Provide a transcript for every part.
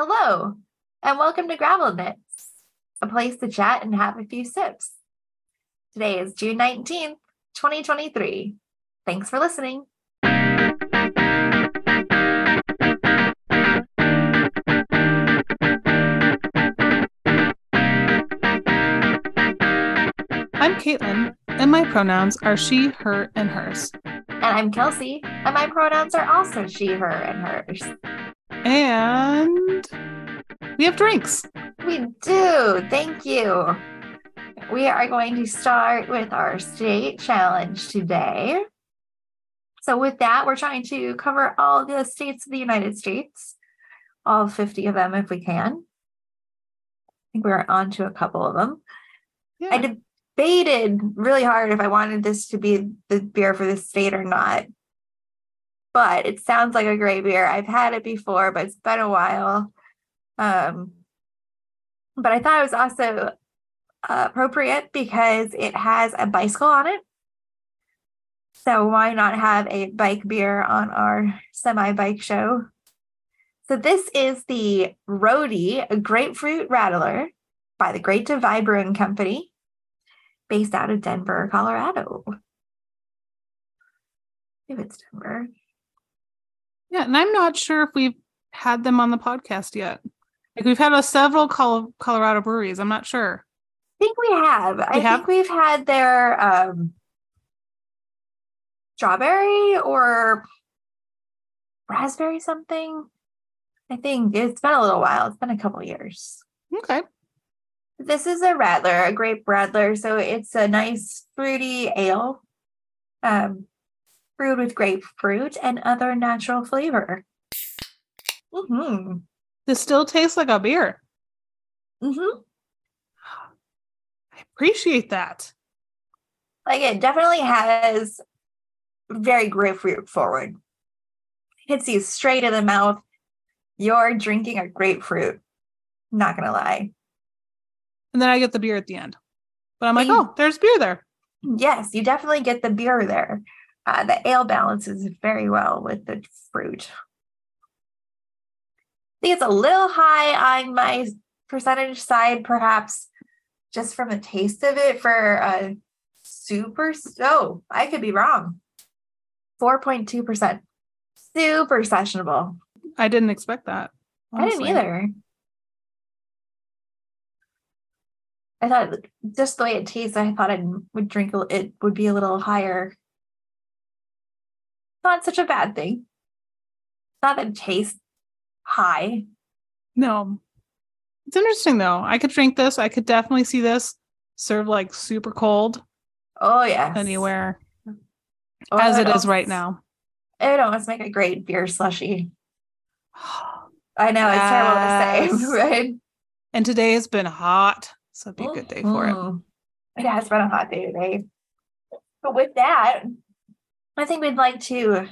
Hello, and welcome to Gravel Knits, a place to chat and have a few sips. Today is June 19th, 2023. Thanks for listening. I'm Caitlyn, and my pronouns are she, her, and hers. And I'm Kelsi, and my pronouns are also she, her, and hers. And we have drinks. We do. Thank you. We are going to start with our state challenge today. So, with that, we're trying to cover all the states of the United States, all 50 of them if we can. I think we're on to a couple of them. Yeah. I debated really hard if I wanted this to be the beer for the state or not. But it sounds like a great beer. I've had it before, but it's been a while. Um, but I thought it was also appropriate because it has a bicycle on it. So why not have a bike beer on our semi bike show? So this is the Roadie Grapefruit Radler by the Great Divide Brewing Company, based out of Denver, Colorado. If it's Denver. Yeah, and I'm not sure if we've had them on the podcast yet. Like we've had a several Col- Colorado breweries. I'm not sure. I think we have. I have? think we've had their um strawberry or raspberry something. I think it's been a little while. It's been a couple years. Okay. This is a radler, a grape radler. So it's a nice fruity ale, um, brewed with grapefruit and other natural flavor. Mm-hmm. This still tastes like a beer. Mm-hmm. I appreciate that. Like it definitely has very grapefruit forward. Hits you straight in the mouth. You're drinking a grapefruit. Not gonna lie. And then I get the beer at the end. But I'm like, You- oh, there's beer there. Yes, you definitely get the beer there. Uh, the ale balances very well with the fruit. I think it's a little high on my percentage side, perhaps just from the taste of it for a super. Oh, I could be wrong. 4.2%. Super sessionable. I didn't expect that. I didn't either. I thought just the way it tastes, I thought I would drink it would be a little higher. Not such a bad thing. Not that it tastes high. No. It's interesting though. I could drink this. I could definitely see this served like super cold Oh yes. anywhere Oh, as it it is almost- right now. It almost make a great beer slushy. I know it's terrible to Yes. say, right? And today has been hot. So it'd be a good day for it. Mhm. It has been a hot day today. But with that, I think we'd like to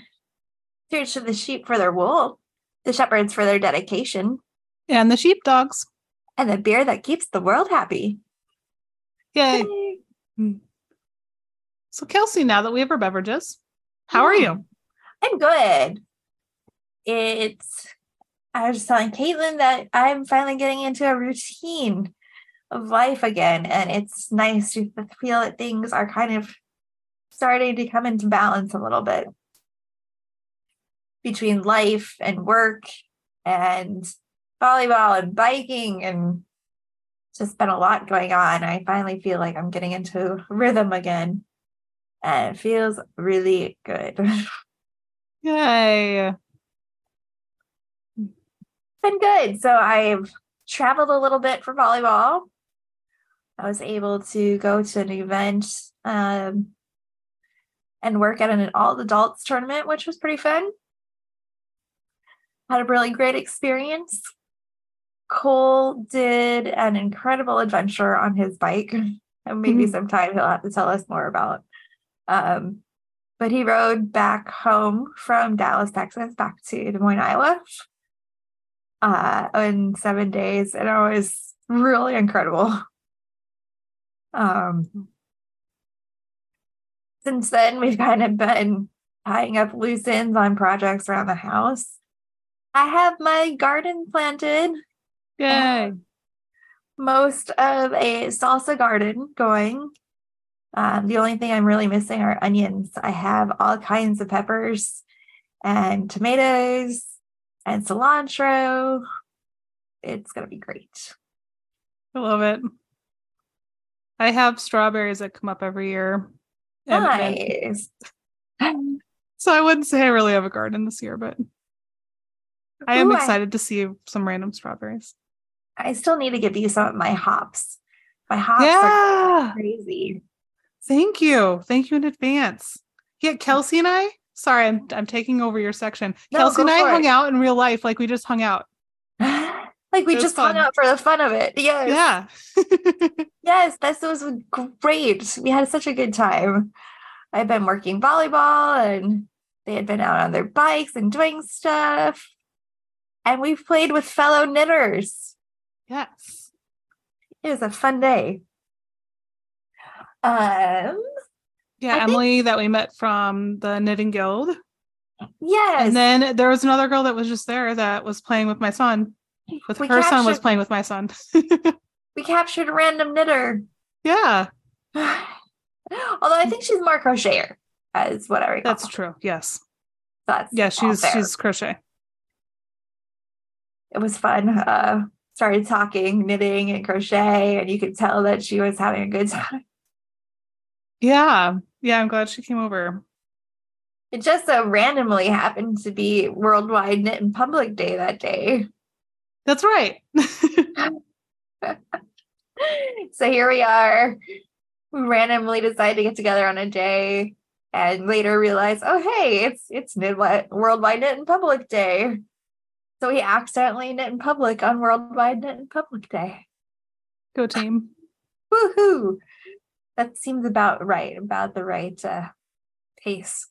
search the sheep for their wool, the shepherds for their dedication, And the sheepdogs. and the beer that keeps the world happy. Yay. Yay. Hmm. So Kelsi, now that we have our beverages, how are you? I'm good. It's I was telling Caitlyn that I'm finally getting into a routine of life again. And it's nice to feel that things are kind of starting to come into balance a little bit between life and work and volleyball and biking and just been a lot going on. I finally feel like I'm getting into rhythm again. And it feels really good. Yay. been good. So I've traveled a little bit for volleyball. I was able to go to an event um, and work at an all adults tournament, which was pretty fun. Had a really great experience. Cole did an incredible adventure on his bike. And maybe Mhm. sometime he'll have to tell us more about. Um, but he rode back home from Dallas, Texas, back to Des Moines, Iowa uh, in seven days, and it was really incredible. Um, since then, we've kind of been tying up loose ends on projects around the house. I have my garden planted. Yay. most of a salsa garden going. Um, the only thing I'm really missing are onions. I have all kinds of peppers and tomatoes and cilantro. It's going to be great. I love it. I have strawberries that come up every year. And- and- so I wouldn't say I really have a garden this year, but I am Ooh, excited to see some random strawberries. I still need to give you some of my hops. My hops are crazy. Thank you. Thank you in advance. Yeah, Kelsi and I, sorry, I'm I'm taking over your section. No, Kelsi and I hung it. out in real life, like we just hung out. Like we just hung out for the fun of it. Yes. Yeah. Yes, this was great. We had such a good time. I've been working volleyball and they had been out on their bikes and doing stuff. And we've played with fellow knitters. yes. It was a fun day. Um, Yeah, I think- Emily that we met from the Knitting Guild. yes. And then there was another girl that was just there that was playing with my son. With We her son was playing with my son. we captured a random knitter. yeah, Although I think she's more crocheter, is what I recall. that's true. Yes. That's Yeah, she's fair. she's crochet. it was fun. Uh, started talking, knitting and crochet, and you could tell that she was having a good time. Yeah. Yeah, I'm glad she came over. It just so randomly happened to be Worldwide Knit in Public Day that day. That's right. so here we are. We randomly decide to get together on a day and later realize, oh hey, it's it's Knit Worldwide Knit in Public Day. So we accidentally knit in public on Worldwide Knit in Public Day. Go team. Woohoo! That seems about right, about the right uh, pace.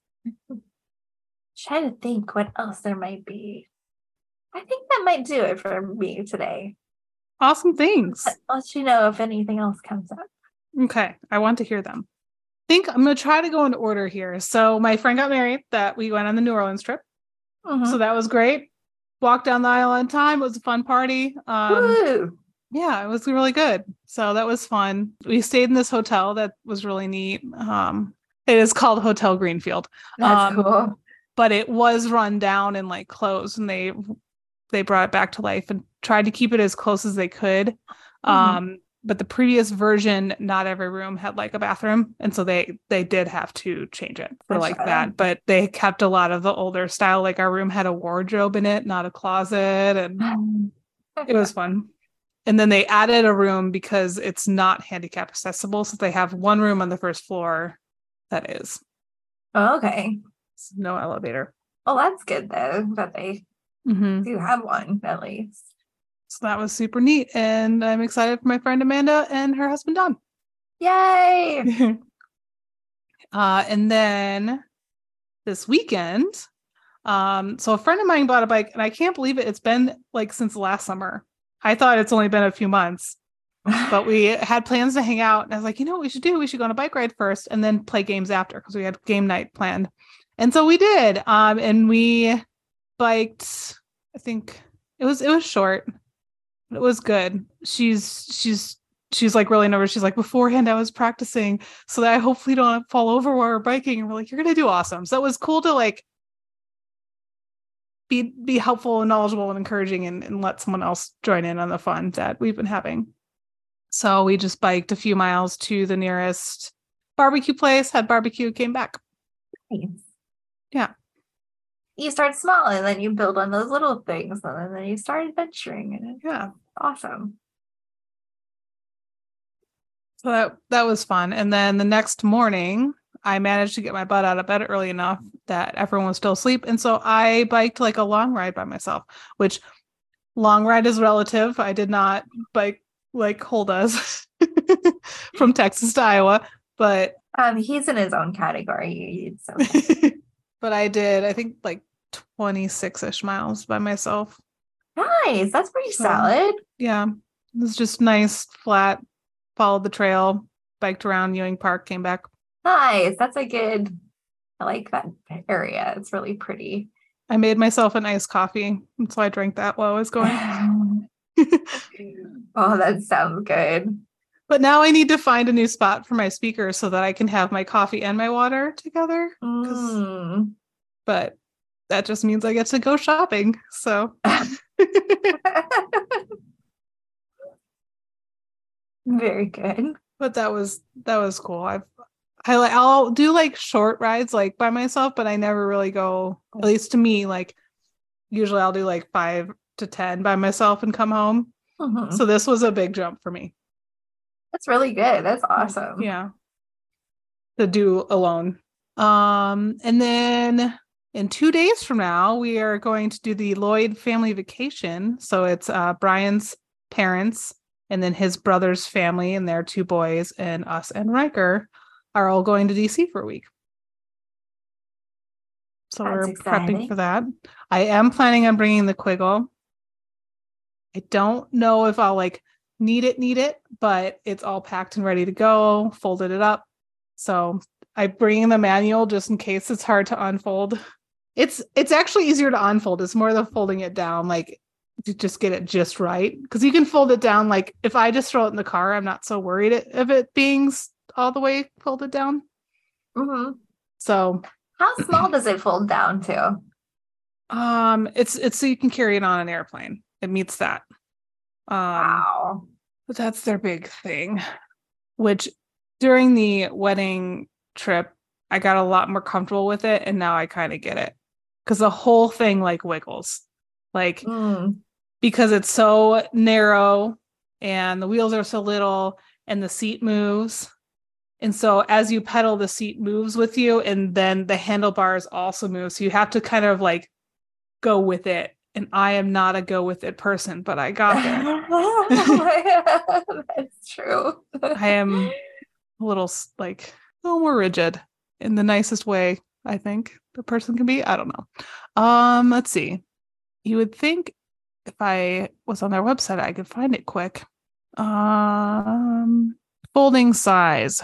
Try to think what else there might be. I think that might do it for me today. Awesome things. I'll let you know if anything else comes up. Okay, I want to hear them. I think I'm going to try to go in order here. So my friend got married that we went on the New Orleans trip. Mhm. So that was great. Walked down the aisle on time. It was a fun party. Um, Woo! yeah, it was really good. So that was fun. We stayed in this hotel that was really neat. Um, it is called Hotel Greenfield, That's um, cool. but it was run down and like closed, and they they brought it back to life and tried to keep it as close as they could. Mhm. Um, but the previous version, not every room had like a bathroom, and so they they did have to change it for like Gotcha. that. But they kept a lot of the older style. Like our room had a wardrobe in it, not a closet, and it was fun. And then they added a room because it's not handicap accessible. So they have one room on the first floor that is Oh, okay. It's no elevator. Well, that's good though that they Mhm. do have one at least. So that was super neat. And I'm excited for my friend Amanda and her husband Don. Yay! uh, and then this weekend, um, so a friend of mine bought a bike, and I can't believe it. It's been like since last summer. I thought it's only been a few months, but we had plans to hang out. And I was like, you know what we should do? We should go on a bike ride first and then play games after because we had game night planned. And so we did. Um, and we biked, I think it was it was short. But it was good. She's she's she's like really nervous. She's like, beforehand, I was practicing so that I hopefully don't fall over while we're biking. And we're like, you're gonna do awesome. So it was cool to like be be helpful and knowledgeable and encouraging and, and let someone else join in on the fun that we've been having. So we just biked a few miles to the nearest barbecue place, had barbecue, came back. Nice. Yeah. You start small and then you build on those little things and then you start adventuring and Yeah. awesome. So that that was fun. And then the next morning, I managed to get my butt out of bed early enough that everyone was still asleep. And so I biked like a long ride by myself, which long ride is relative. I did not bike like Cole does from Texas to Iowa, but Um, he's in his own category. So but I did, I think like 26-ish miles by myself. nice. That's pretty So- solid. Yeah. It was just nice, flat, followed the trail, biked around Ewing Park, came back. Nice. That's a good. I like that area. It's really pretty. I made myself an iced coffee, and so I drank that while I was going. oh, that sounds good. But now I need to find a new spot for my speaker so that I can have my coffee and my water together. Mm. But that just means I get to go shopping. So Very good. but that was that was cool. I've I like I'll do like short rides like by myself, but I never really go at least to me like usually I'll do like 5 to 10 by myself and come home. Mhm. So this was a big jump for me. That's really good. That's awesome. Yeah. To do alone. Um and then in 2 days from now we are going to do the Lloyd family vacation. So it's uh Brian's parents and then his brother's family and their two boys and us and Riker are all going to DC for a week. So That's we're exciting. prepping for that. I am planning on bringing the Quiggle. I don't know if I'll like need it, need it, but it's all packed and ready to go, folded it up. So I bring the manual just in case it's hard to unfold. It's it's actually easier to unfold. It's more the folding it down, like to just get it just right. Because you can fold it down. Like if I just throw it in the car, I'm not so worried of it being all the way folded down. hmm So How small does it fold down to? um it's it's so you can carry it on an airplane. It meets that. Um Wow. But that's their big thing, which during the wedding trip, I got a lot more comfortable with it. And now I kind of get it because the whole thing like wiggles, like Mm. because it's so narrow and the wheels are so little and the seat moves. And so as you pedal, the seat moves with you, and then the handlebars also move. So you have to kind of like go with it. And I am not a go with it person, but I got there. That's true. I am a little like a little more rigid in the nicest way I think the person can be. I don't know. Um, let's see. You would think if I was on their website, I could find it quick. Um, folding size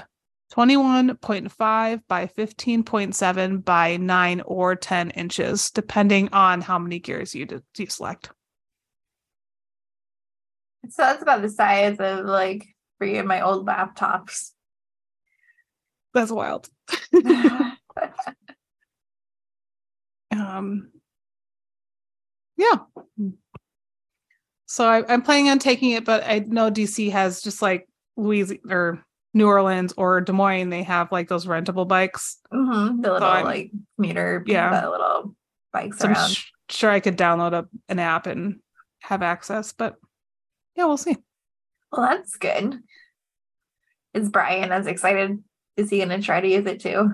21.5 by 15.7 by 9 or 10 inches, depending on how many gears you, you select. So that's about the size of like three of my old laptops. That's wild. um yeah so I, i'm planning on taking it but i know dc has just like louise or new orleans or des moines they have like those rentable bikes Mm-hmm. The little I'm- like meter, Yeah. the little bikes so i'm around. sh- sure i could download a, an app and have access but yeah we'll see Well, that's good. Is Brian as excited? Is he gonna try to use it too?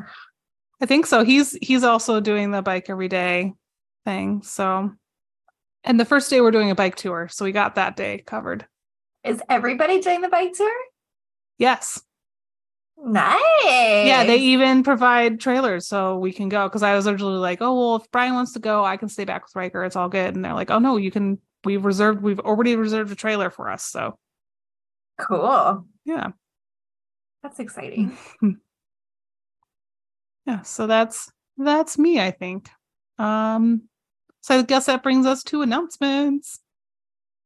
i think so he's he's also doing the bike every day thing so and the first day we're doing a bike tour so we got that day covered Is everybody doing the bike tour? yes Nice. Yeah, they even provide trailers so we can go. Because I was originally like, oh well, if Brian wants to go, I can stay back with Riker. It's all good. And they're like, oh no, you can. We've reserved. We've already reserved a trailer for us. So cool. yeah, That's exciting. yeah. So that's that's me. I think. Um. So I guess that brings us to announcements.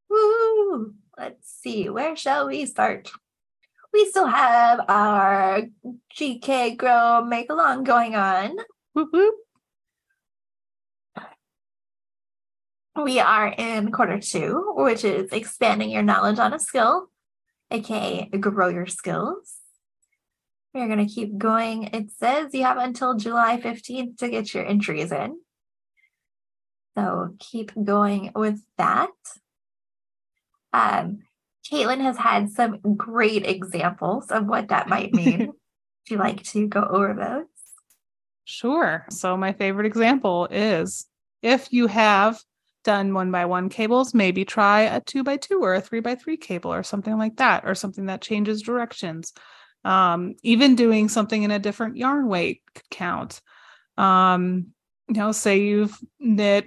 Woo! Let's see. Where shall we start? We still have our GK Grow Make Along going on. We are in quarter two, which is expanding your knowledge on a skill, aka grow your skills. We're going to keep going. It says you have until July 15th to get your entries in. So keep going with that. Um, Caitlyn has had some great examples of what that might mean. Would you like to go over those? Sure. So my favorite example is if you have done one by one cables, maybe try a two by two or a three by three cable or something like that, or something that changes directions. Um, even doing something in a different yarn weight could count. Um, you know, say you've knit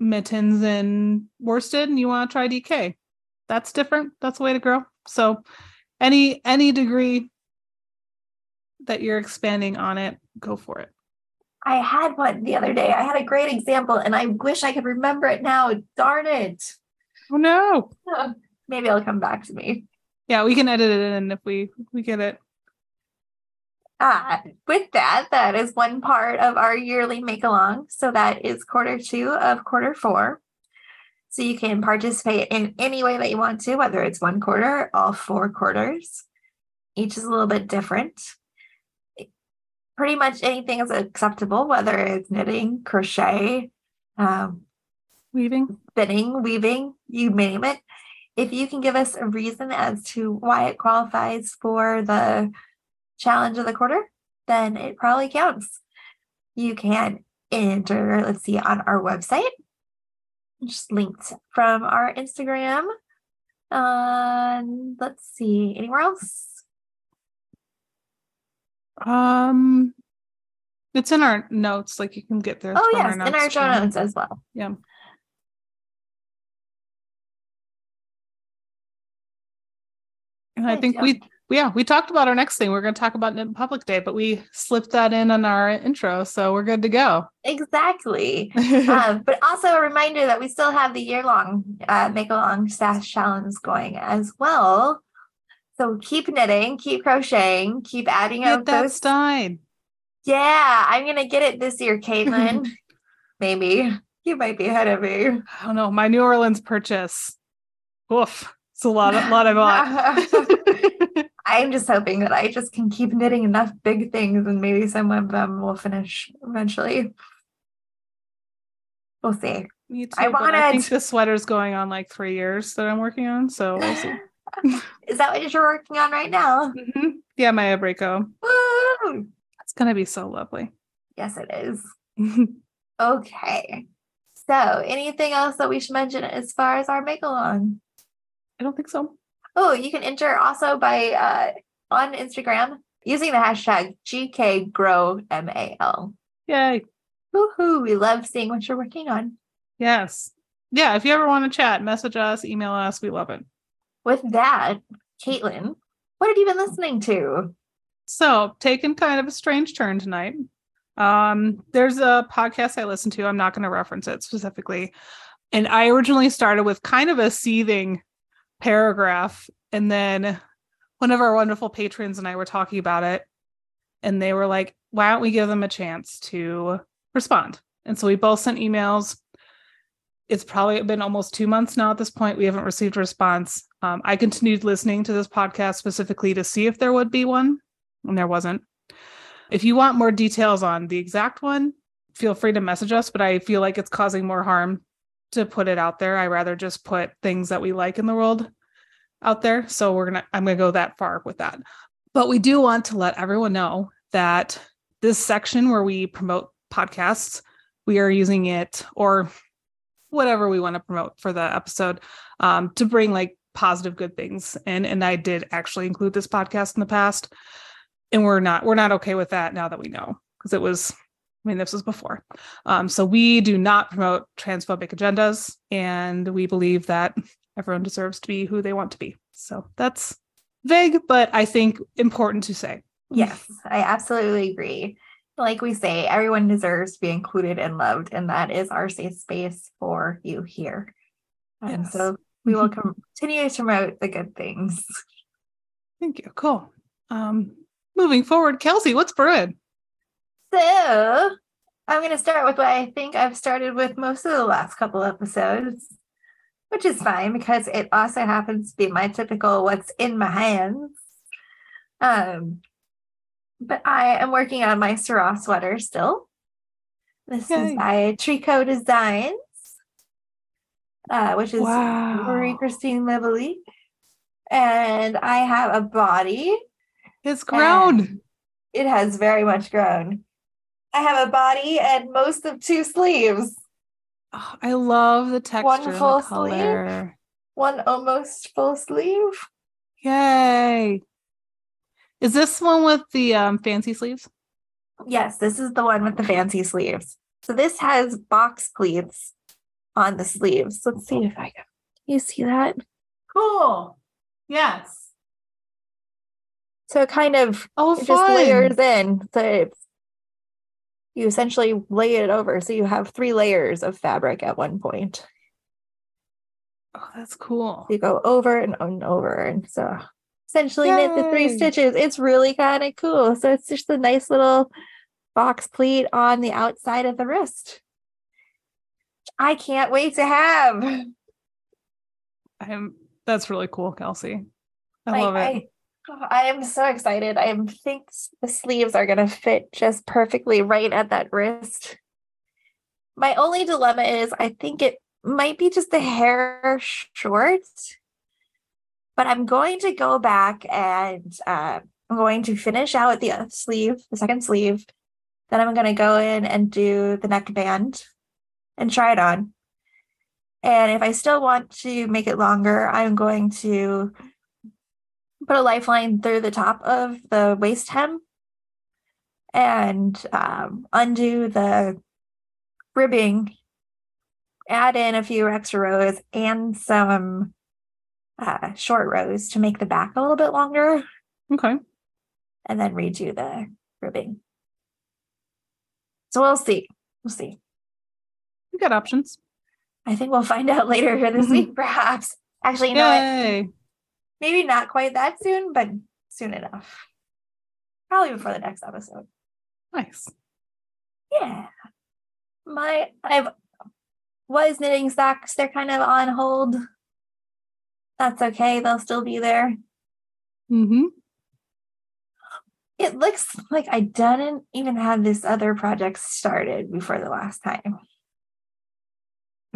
mittens in worsted and you want to try DK. That's different. That's the way to grow. So any any degree that you're expanding on it, go for it. I had one the other day. I had a great example and I wish I could remember it now. Darn it. Oh no. Maybe it'll come back to me. Yeah, we can edit it in if we we get it. Ah, with that, that is one part of our yearly make along. So that is quarter two of quarter four. So you can participate in any way that you want to, whether it's one quarter, all four quarters. Each is a little bit different. Pretty much anything is acceptable, whether it's knitting, crochet, um, Weaving. spinning, weaving, you name it. If you can give us a reason as to why it qualifies for the challenge of the quarter, then it probably counts. You can enter, let's see, on our website, just linked from our Instagram. Um, let's see, anywhere else? Um it's in our notes, like you can get there. Oh, yes, in our show notes as well. Yeah. And I think we yeah, we talked about our next thing. We're gonna talk about Knit Public Day, but we slipped that in on our intro, so we're good to go. Exactly. um, but also a reminder that we still have the year long uh, make along stash challenge going as well. So keep knitting, keep crocheting, keep adding up that those. Stein. Yeah, I'm gonna get it this year, Caitlyn. Maybe you might be ahead of me. I don't know. My New Orleans purchase. Oof. It's a lot of lot I bought. I'm just hoping that I just can keep knitting enough big things and maybe some of them will finish eventually. We'll see. Me too. I but I think the sweater's going on like three years that I'm working on. So we'll see. Is that what you're working on right now? Mhm. Yeah, my Abraço. Woo! It's gonna be so lovely. Yes, it is. Okay. So, anything else that we should mention as far as our make along? I don't think so. Oh, you can enter also by uh, on Instagram using the hashtag GKGrowMAL. Yay. Woohoo! We love seeing what you're working on. Yes. Yeah. If you ever want to chat, message us, email us. We love it. With that, Caitlyn, what have you been listening to? So, taking kind of a strange turn tonight. Um, there's a podcast I listen to. I'm not going to reference it specifically. And I originally started with kind of a seething paragraph. And then one of our wonderful patrons and I were talking about it. And they were like, why don't we give them a chance to respond? And so we both sent emails. It's probably been almost two months now at this point. We haven't received a response. Um, I continued listening to this podcast specifically to see if there would be one, and there wasn't. If you want more details on the exact one, feel free to message us, but I feel like it's causing more harm to put it out there. I rather just put things that we like in the world out there. So we're gonna I'm gonna go that far with that. But we do want to let everyone know that this section where we promote podcasts, we are using it or whatever we want to promote for the episode um, to bring like positive good things. And and I did actually include this podcast in the past and we're not we're not okay with that now that we know because it was i mean this was before um, so we do not promote transphobic agendas and we believe that everyone deserves to be who they want to be so that's vague but i think important to say Yes, I absolutely agree. Like we say, everyone deserves to be included and loved, and that is our safe space for you here. And Yes. so we will continue to promote the good things. thank you cool um moving forward kelsi what's brewing So I'm going to start with what I think I've started with most of the last couple episodes, which is fine because it also happens to be my typical what's in my hands. Um, but I am working on my Syrah sweater still. This Yay. is by Tricot Designs, uh, which is Wow. Marie Christine Lévesque. And I have a body it's grown it has very much grown. I have a body and most of two sleeves, Oh, i love the texture One and full the sleeve? one almost full sleeve. yay is this one with the um, fancy sleeves Yes, this is the one with the fancy sleeves. So this has box pleats on the sleeves. Let's see if I can. You see that? cool yes So it kind of oh it just layers in. So it's you essentially lay it over. So you have three layers of fabric at one point. Oh, that's cool. You go over and over. And so essentially knit the three stitches. It's really kind of cool. So it's just a nice little box pleat on the outside of the wrist. I can't wait to have. I'm that's really cool, Kelsi. I Like, love it. I, oh, I am so excited. I think the sleeves are going to fit just perfectly right at that wrist. My only dilemma is I think it might be just the hair short, but I'm going to go back and uh, I'm going to finish out the sleeve, the second sleeve. Then I'm going to go in and do the neck band and try it on. And if I still want to make it longer, I'm going to put a lifeline through the top of the waist hem and um, undo the ribbing, add in a few extra rows and some uh, short rows to make the back a little bit longer, Okay. and then redo the ribbing. So we'll see. We'll see. You got options. I think we'll find out later this week, perhaps. Actually, you know what? Maybe not quite that soon, but soon enough. Probably before the next episode. Nice. Yeah. My I've was knitting socks. They're kind of on hold. That's okay. They'll still be there. Mm-hmm. It looks like I didn't even have this other project started before the last time.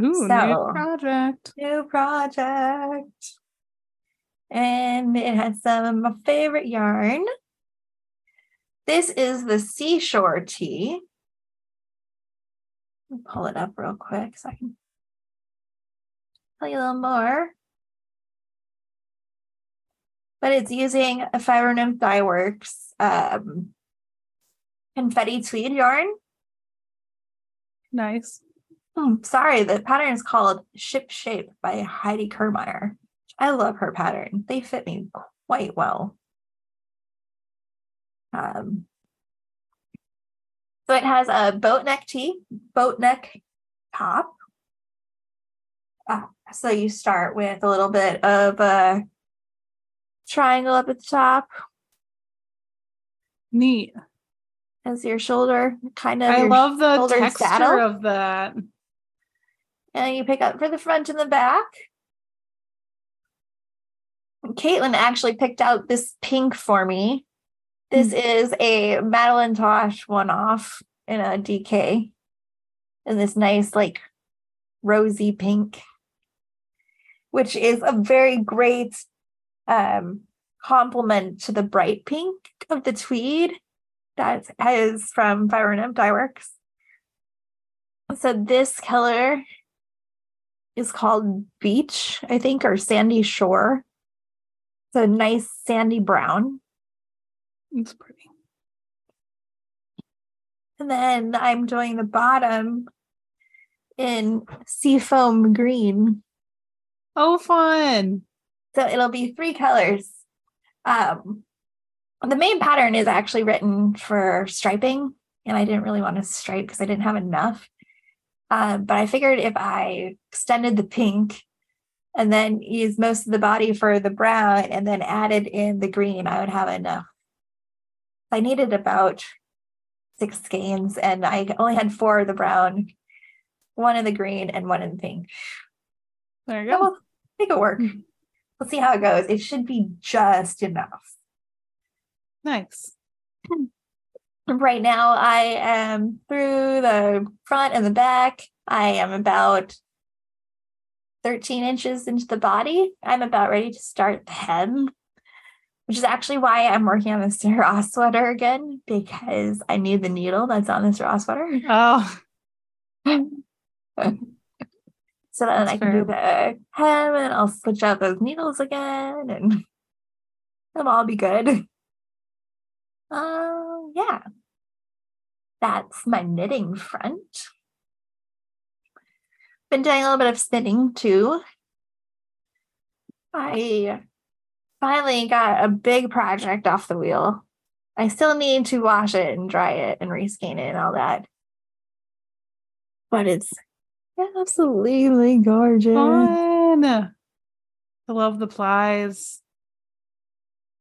Ooh, So- new project. New project. And it has some of my favorite yarn. This is the seashore tea. Let me pull it up real quick so I can tell you a little more. But it's using a Fiber Nymph Dye Works um, confetti tweed yarn. Nice. Hmm, sorry, the pattern is called Ship Shape by Heidi Kirrmaier. I love her pattern. They fit me quite well. Um, so it has a boat neck tee, boat neck top. Uh, so you start with a little bit of a triangle up at the top Neat. as your shoulder, kind of. I love the texture saddle. of that. and you pick up for the front and the back. Caitlyn actually picked out this pink for me. This is a Madelinetosh one off in a DK in this nice, like rosy pink, which is a very great um, complement to the bright pink of the tweed that is from Fiber Nymph Dye Works. So this color is called Beach, I think, or Sandy Shore. It's a nice sandy brown. It's pretty. And then I'm doing the bottom in seafoam green. Oh, fun. So it'll be three colors. Um, the main pattern is actually written for striping, and I didn't really want to stripe because I didn't have enough. Um, but I figured if I extended the pink and then use most of the body for the brown and then added in the green, I would have enough. I needed about six skeins, and I only had four of the brown, one in the green, and one in the pink. There you So go. we'll make it work. Mm-hmm. We'll see how it goes. It should be just enough. Nice. Right now, I am through the front and the back. I am about 13 inches into the body. I'm about ready to start the hem, which is actually why I'm working on this raw sweater again because I need the needle that's on this raw sweater. Oh, so then That's I can do the hem and I'll switch out those needles again and it'll all be good. Um, yeah. That's my knitting front. Been doing a little bit of spinning too. I finally got a big project off the wheel. I still need to wash it and dry it and rescan it and all that. But it's absolutely gorgeous. Fun. I love the plies.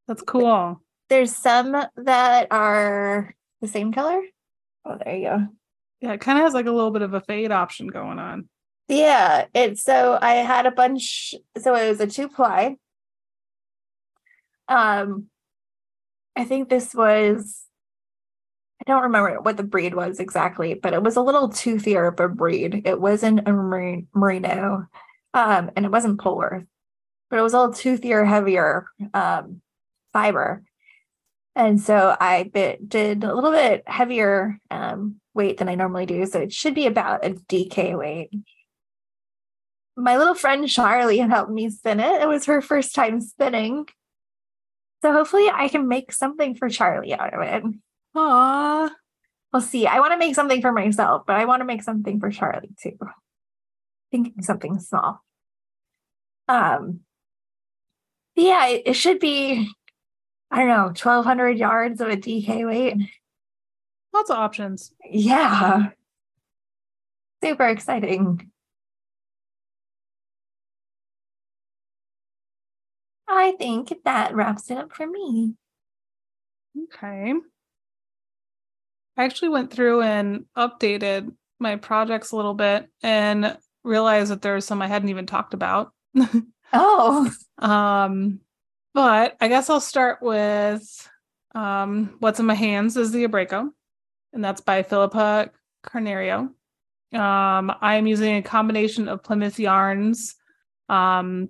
That's cool. There's some that are the same color. Oh, there you go. Yeah, it kind of has like a little bit of a fade option going on. Yeah, it's so I had a bunch. So it was a two ply. Um, I think this was. I don't remember what the breed was exactly, but it was a little toothier of a breed. It wasn't a merino, um, and it wasn't Polworth, but it was a little toothier, heavier um, fiber. And so I bit, did a little bit heavier um, weight than I normally do. So it should be about a DK weight. My little friend Charlie helped me spin it. It was her first time spinning. So hopefully I can make something for Charlie out of it. Aww. We'll see. I want to make something for myself, but I want to make something for Charlie too. Thinking something small. Um yeah, it, it should be I don't know, 1200 yards of a DK weight. Lots of options. Yeah. Super exciting. I think that wraps it up for me. Okay. I actually went through and updated my projects a little bit and realized that there there's some I hadn't even talked about. oh. Um but I guess I'll start with um, What's in My Hands is the Abraço, and that's by Filipa Carneiro. Um, I'm using a combination of Plymouth Yarns, um,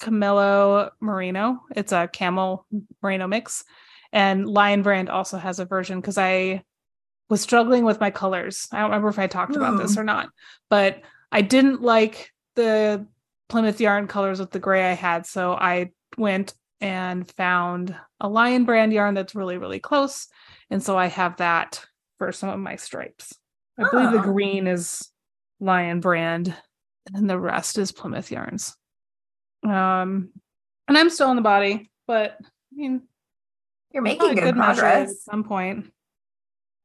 Camelo Merino. It's a camel merino mix. And Lion Brand also has a version because I was struggling with my colors. I don't remember if I talked about this hmm. or not, but I didn't like the Plymouth yarn colors with the gray I had. So I went and found a lion brand yarn that's really, really close. And so I have that for some of my stripes. I oh. believe the green is lion brand, and then the rest is Plymouth yarns. Um, and I'm still in the body, but I mean, you're making good, good progress at some point.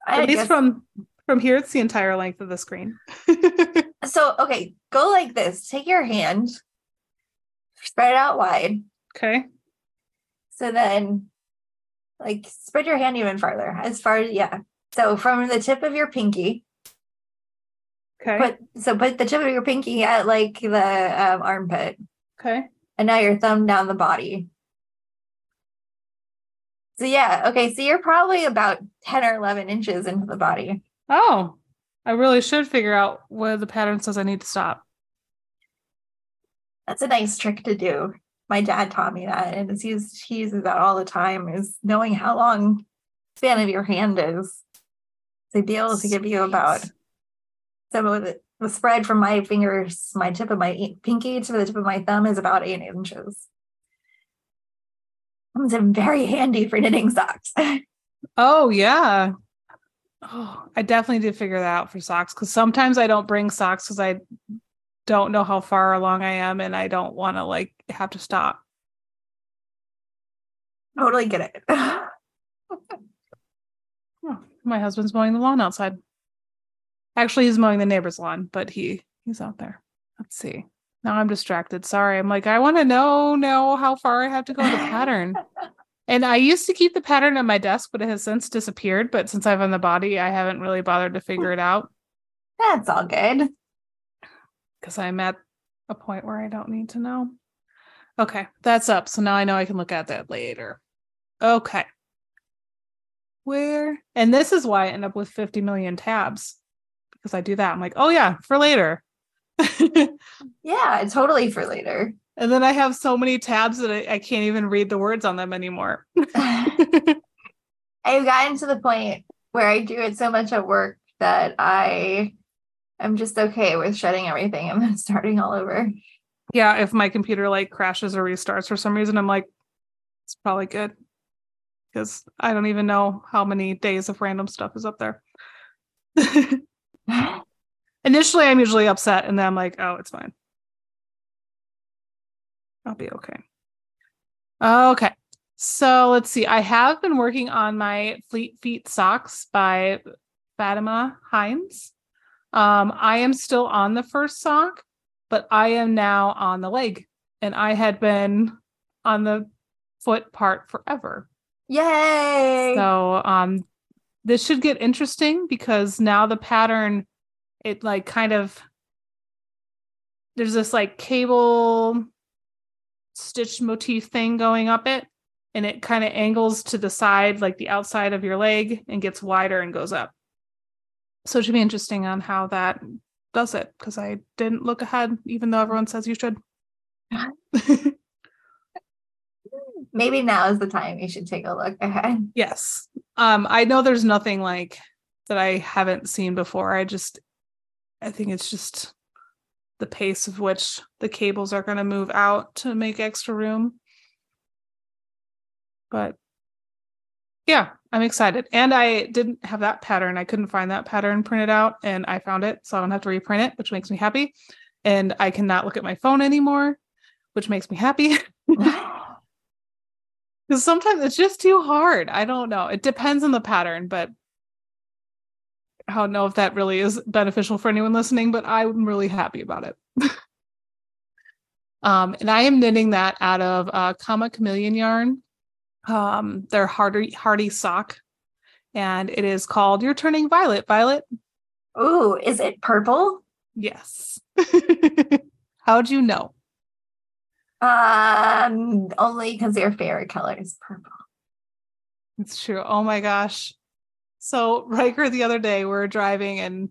I at guess... least from from here, it's the entire length of the screen. so, okay, go like this. Take your hand, spread it out wide, Okay. So then, like, spread your hand even farther, as far as, yeah. So from the tip of your pinky. Okay. Put, so put the tip of your pinky at like the um, armpit. Okay. And now your thumb down the body. So yeah, okay. So you're probably about 10 or 11 inches into the body. Oh, I really should figure out where the pattern says I need to stop. That's a nice trick to do my dad taught me that and he uses, he uses that all the time is knowing how long span of your hand is to be able to give you about some of the, the spread from my fingers my tip of my pinky to the tip of my thumb is about eight inches it's very handy for knitting socks oh yeah oh i definitely did figure that out for socks because sometimes i don't bring socks because i don't know how far along I am and I don't want to like have to stop. Totally get it. oh, my husband's mowing the lawn outside. Actually, he's mowing the neighbor's lawn, but he he's out there. Let's see. Now I'm distracted. Sorry. I'm like, I want to know know how far I have to go in the pattern. and I used to keep the pattern on my desk, but it has since disappeared. But since I've on the body, I haven't really bothered to figure it out. That's all good because I'm at a point where I don't need to know. Okay, that's up. So now I know I can look at that later. Okay. Where? And this is why I end up with 50 million tabs because I do that. I'm like, oh, yeah, for later. yeah, totally for later. And then I have so many tabs that I, I can't even read the words on them anymore. I've gotten to the point where I do it so much at work that I I'm just okay with shutting everything and then starting all over. Yeah, if my computer like crashes or restarts for some reason, I'm like, it's probably good. Because I don't even know how many days of random stuff is up there. Initially, I'm usually upset and then I'm like, oh, it's fine. I'll be okay. Okay. So let's see. I have been working on my Fleet Feet socks by Fatimah Hinds. Um, I am still on the first sock, but I am now on the leg, and I had been on the foot part forever. Yay! So um, this should get interesting because now the pattern, it like kind of there's this like cable stitch motif thing going up it and it kind of angles to the side like the outside of your leg and gets wider and goes up. So it should be interesting on how that does it because i didn't look ahead even though everyone says you should. Maybe now is the time you should take a look ahead. yes um i know there's nothing like that i haven't seen before i just i think it's just the pace of which the cables are going to move out to make extra room but yeah, I'm excited. And I didn't have that pattern. I couldn't find that pattern printed out and I found it. So I don't have to reprint it, which makes me happy. And I cannot look at my phone anymore, which makes me happy. Because sometimes it's just too hard. I don't know. It depends on the pattern, but I don't know if that really is beneficial for anyone listening, but I'm really happy about it. um, and I am knitting that out of uh, Comma Chameleon yarn um their hardy hardy sock and it is called you're turning violet violet Ooh, is it purple? yes how'd you know Um, only because your favorite color is purple. it's true oh my gosh so Riker the other day we are driving and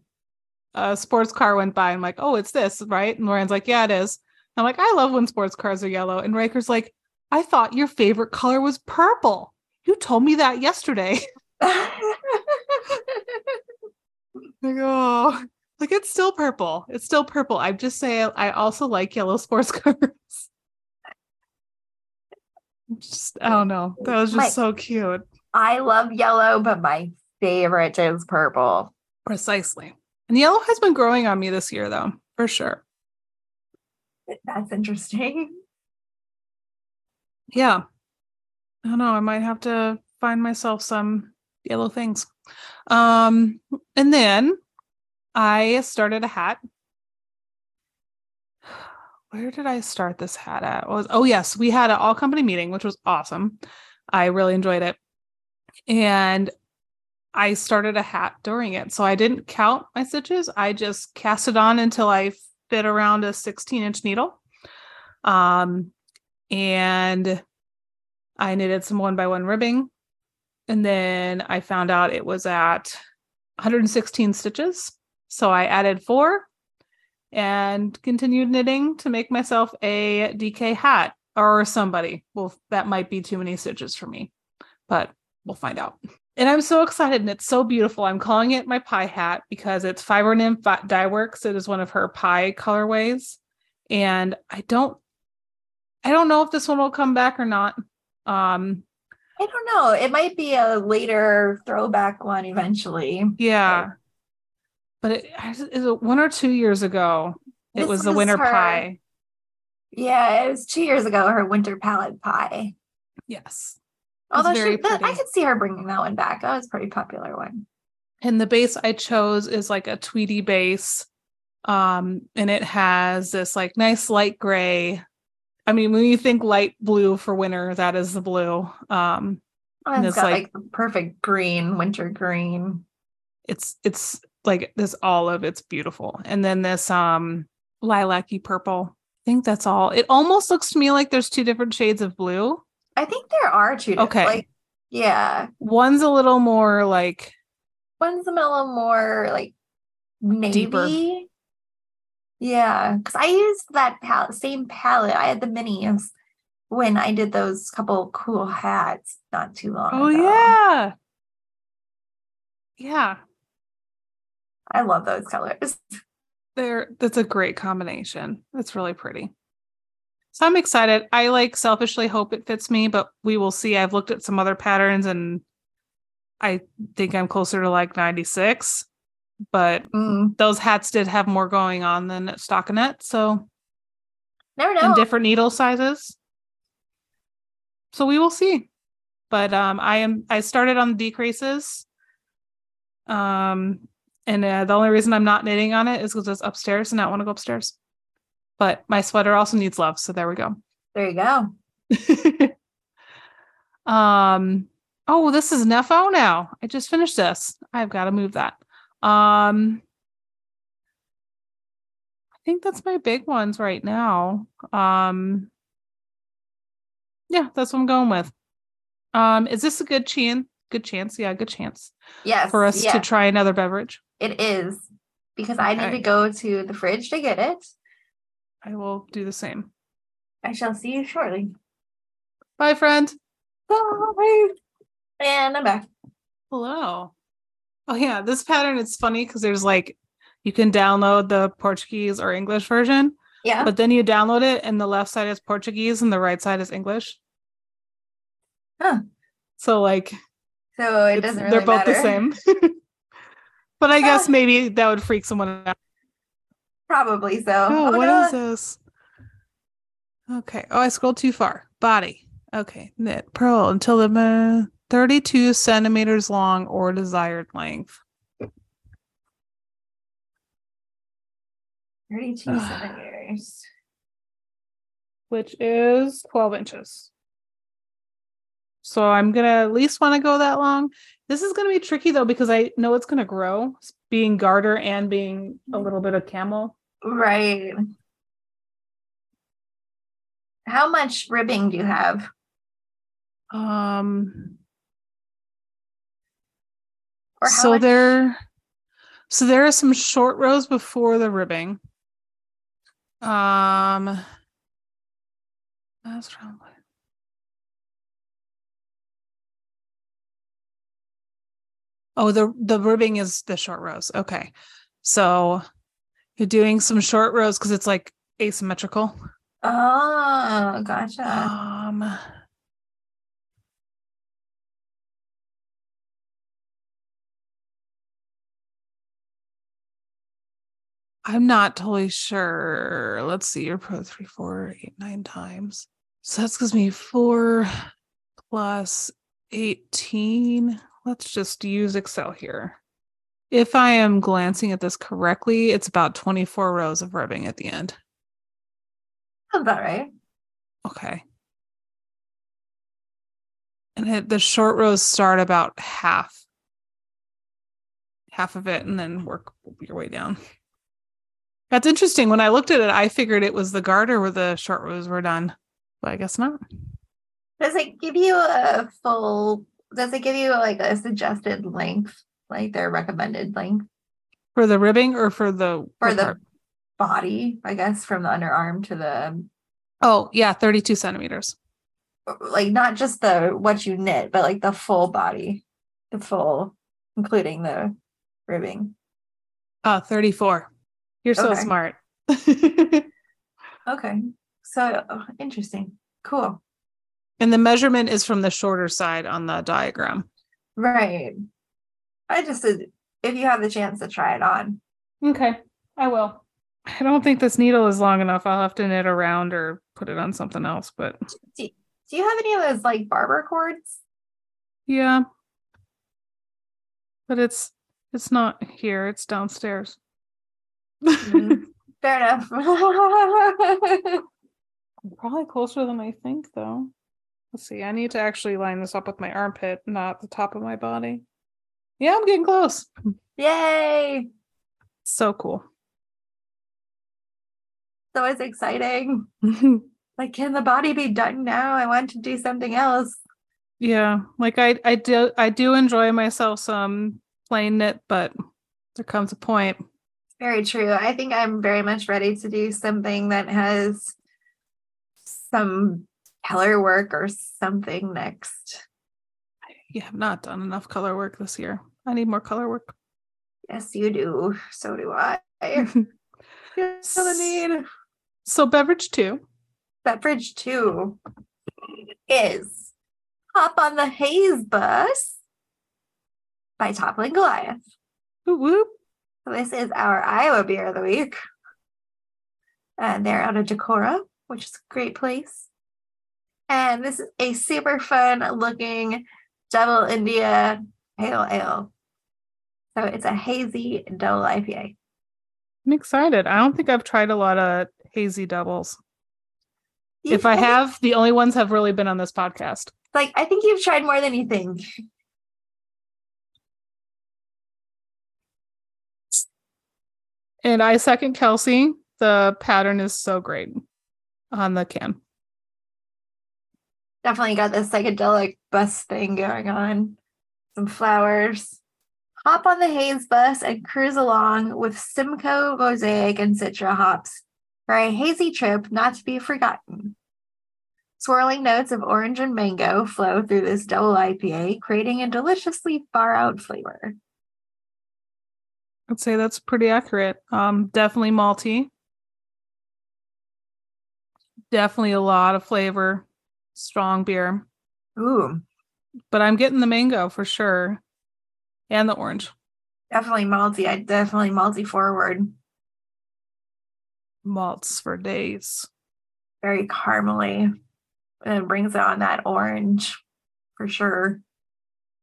a sports car went by i'm like oh it's this right and lauren's like yeah it is i'm like i love when sports cars are yellow and Riker's like i thought your favorite color was purple you told me that yesterday Like, oh, like it's still purple. It's still purple. I just say I also like yellow sports cars. Just I don't know. That was just My- so cute. I love yellow, but my favorite is purple. Precisely. And yellow has been growing on me this year though, for sure. That's interesting. Yeah. I don't know. I might have to find myself some yellow things. Um, and then I started a hat. Where did I start this hat at? Was oh yes, we had an all company meeting, which was awesome. I really enjoyed it. And I started a hat during it. So I didn't count my stitches. I just cast it on until I fit around a 16 inch needle. Um, and I knitted some one by one ribbing. And then I found out it was at 116 stitches. So I added four and continued knitting to make myself a DK hat or somebody. Well, that might be too many stitches for me, but we'll find out. And I'm so excited and it's so beautiful. I'm calling it my pie hat because it's Fiber Nymph Dye Works. It is one of her pie colorways. And I don't I don't know if this one will come back or not. Um I don't know. It might be a later throwback one eventually. yeah. But it is it one or two years ago. It This was the winter her- pie. Yeah, it was two years ago, her winter palette pie. Yes. Although she, that, I could see her bringing that one back. That was a pretty popular one. And the base I chose is like a tweedy base. Um, and it has this like nice light gray. I mean, when you think light blue for winter, that is the blue. Um, Oh, And it's it's got like- like, the perfect green, winter green. it's it's like this olive, it's beautiful. And then this um lilac-y purple. I think that's all. It almost looks to me like there's two different shades of blue. I think there are two. different- Okay. Like, yeah. One's a little more like One's a little more like navy. Deeper. Yeah, because I used that palette, same palette. I had the minis when I did those couple cool hats not too long oh ago. yeah. Yeah. I love those colors. They're that's a great combination. It's really pretty. So I'm excited. I like selfishly hope it fits me, but we will see. I've looked at some other patterns and I think I'm closer to like 96. But Mm, those hats did have more going on than Stockinette, so never know. and different needle sizes. So we will see. but um, I am I started on the decreases. Um, and uh, the only reason I'm not knitting on it is because it's upstairs and I don't want to go upstairs. But my sweater also needs love, so there we go. There you go. um oh this is Nefo now. I just finished this. I've got to move that. Um I think that's my big ones right now. Um yeah, that's what I'm going with. Um is this a good chance? Good chance. Yeah, good chance Yes. for us yeah, to try another beverage. It is because I need to go to the fridge to get it. I will do the same. I shall see you shortly. Bye friend. Bye. And I'm back. Hello. Oh yeah, this pattern it's funny because there's like you can download the Portuguese or English version, Yeah. but then you download it and the left side is Portuguese and the right side is English. Huh. So like So it doesn't really they're both the same. but I guess maybe that would freak someone out. Probably so. Oh, Oh, what no. is this? Okay. Oh, I scrolled too far. Body. Okay. Knit purl until the uh, 32 centimeters long or desired length. 32 Ugh. centimeters. which is 12 inches. So I'm going to at least want to go that long. This is going to be tricky though, because I know it's going to grow being garter and being a little bit of camel. Right. How much ribbing do you have? Um, Or how so much? there, so there are some short rows before the ribbing. Um, that's wrong. Oh, the the ribbing is the short rows. Okay, so you're doing some short rows because it's like asymmetrical. Oh, gotcha. Um, I'm not totally sure. Let's see. You're pro three, four, eight, nine times. So that gives me four plus 18. Let's just use Excel here. If I am glancing at this correctly, it's about 24 rows of ribbing at the end. Sounds about right. Okay. And it, the short rows start about half, half of it, and then work your way down. That's interesting. When I looked at it, I figured it was the garter where the short rows were done, but I guess not. Does it give you a full, does it give you like a suggested length, like their recommended length For the ribbing or for the for the part? body, I guess, from the underarm to the, Oh, yeah, 32 centimeters. like not just the what you knit, but like the full body, the full, including the ribbing. Oh, 34. You're so Okay. smart. Okay. So interesting. Cool. And the measurement is from the shorter side on the diagram. Right. I just said if you have the chance to try it on. Okay, I will. I don't think this needle is long enough. I'll have to knit around or put it on something else, but Do, do you have any of those like barber cords? yeah. But it's it's not here, it's downstairs. Mm, Fair enough. Probably closer than I think though. Let's see. I need to actually line this up with my armpit, not the top of my body. Yeah, I'm getting close. Yay. So cool. So it's exciting. Like, can the body be done now? I want to do something else. yeah, like I I do I do enjoy myself some playing it, but there comes a point. Very true. I think I'm very much ready to do something that has some color work or something next. You have not done enough color work this year. I need more color work. Yes, you do. So do I. Feel the need. so beverage two. Beverage two is Hop on the Haze Bus by Toppling Goliath. Whoop, whoop. So this is our Iowa beer of the week. And they're out of Decorah, which is a great place. And this is a super fun looking Double India Pale Ale. So it's a hazy double IPA. I'm excited. I don't think I've tried a lot of hazy doubles. You- if I have, the only ones have really been on this podcast. like, I think you've tried more than you think. And I second Kelsi. The pattern is so great on the can. Definitely got this psychedelic bus thing going on. Some flowers. Hop on the haze bus and cruise along with Simcoe, Mosaic, and Citra hops for a hazy trip not to be forgotten. Swirling notes of orange and mango flow through this double IPA, creating a deliciously far out flavor. I'd say that's pretty accurate. Um, definitely malty. Definitely a lot of flavor. Strong beer. Ooh, But I'm getting the mango for sure. And the orange. definitely malty. I definitely malty forward. Malts for days. Very caramely. And it brings on that orange for sure.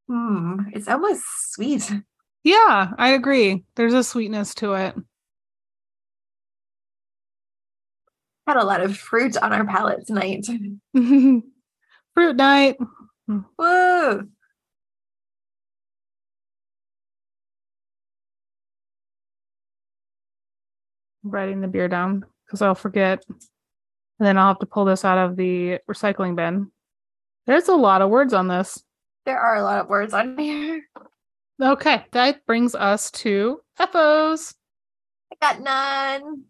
Hmm, it's almost sweet. Yeah, I agree. There's a sweetness to it. Had a lot of fruit on our palate tonight. Fruit night. Whoa. writing the beer down because I'll forget. And then I'll have to pull this out of the recycling bin. There's a lot of words on this. There are a lot of words on here. Okay, that brings us to FOs I got none.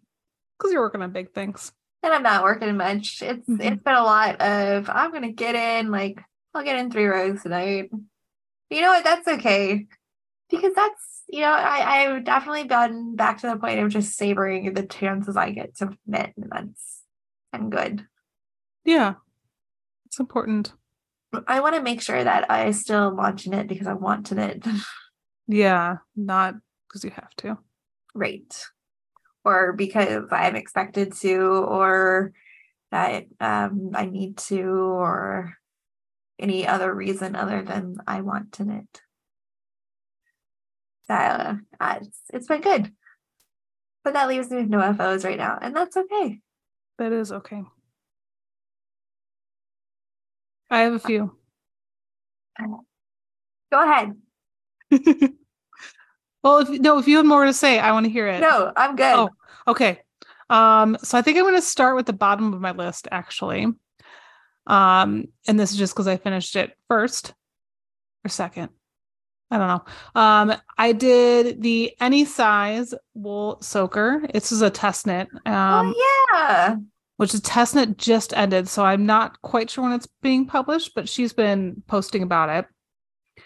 because you're working on big things. And I'm not working much. It's Mhm. it's been a lot of I'm gonna get in, like I'll get in three rows tonight. You know what? That's okay. Because that's you know, I, I've definitely gotten back to the point of just savoring the chances I get to knit, and that's I'm good. Yeah, it's important. I want to make sure that I still to knit because I want to knit. Yeah, not because you have to. right or because i'm expected to or that um, i need to or any other reason other than i want to knit uh, uh, it's, it's been good but that leaves me with no fos right now and that's okay That is okay. I have a few. go ahead well, if no, if you have more to say, I want to hear it. no i'm good Oh, okay. Um, so I think I'm going to start with the bottom of my list, actually. Um, and this is just because I finished it first or second. I don't know. Um, I did the any size wool soaker. This is a test knit. Um, oh yeah which the test knit just ended, so I'm not quite sure when it's being published, but she's been posting about it.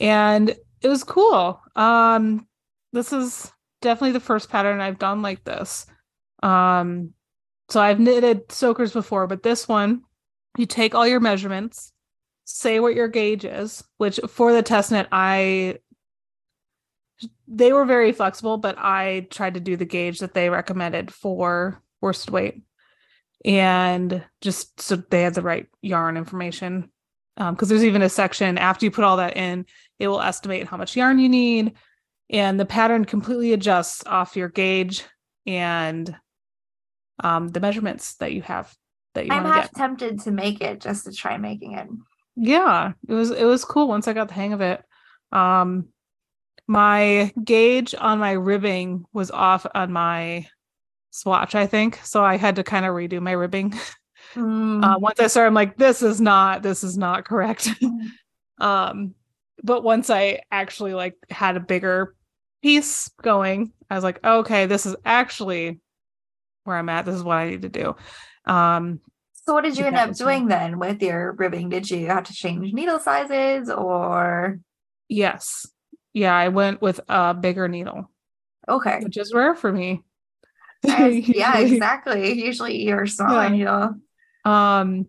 And it was cool. Um, this is definitely the first pattern I've done like this. Um, so I've knitted soakers before, but this one, you take all your measurements, say what your gauge is, which for the test knit, I they were very flexible, but I tried to do the gauge that they recommended for worsted weight and just so they had the right yarn information because there's even a section after you put all that in it will estimate how much yarn you need and the pattern completely adjusts off your gauge and um, the measurements that you have that you i'm half get. tempted to make it just to try making it. Yeah it was it was cool once i got the hang of it. Um my gauge on my ribbing was off on my swatch i think so i had to kind of redo my ribbing Mm, uh, once i started i'm like this is not this is not correct um but once i actually like had a bigger piece going i was like okay this is actually where i'm at this is what i need to do um So what did you end up doing then with your ribbing? Did you have to change needle sizes or yes yeah i went with a bigger needle okay? which is rare for me Yes, yeah, exactly. Usually you're smaller Yeah. needle. Um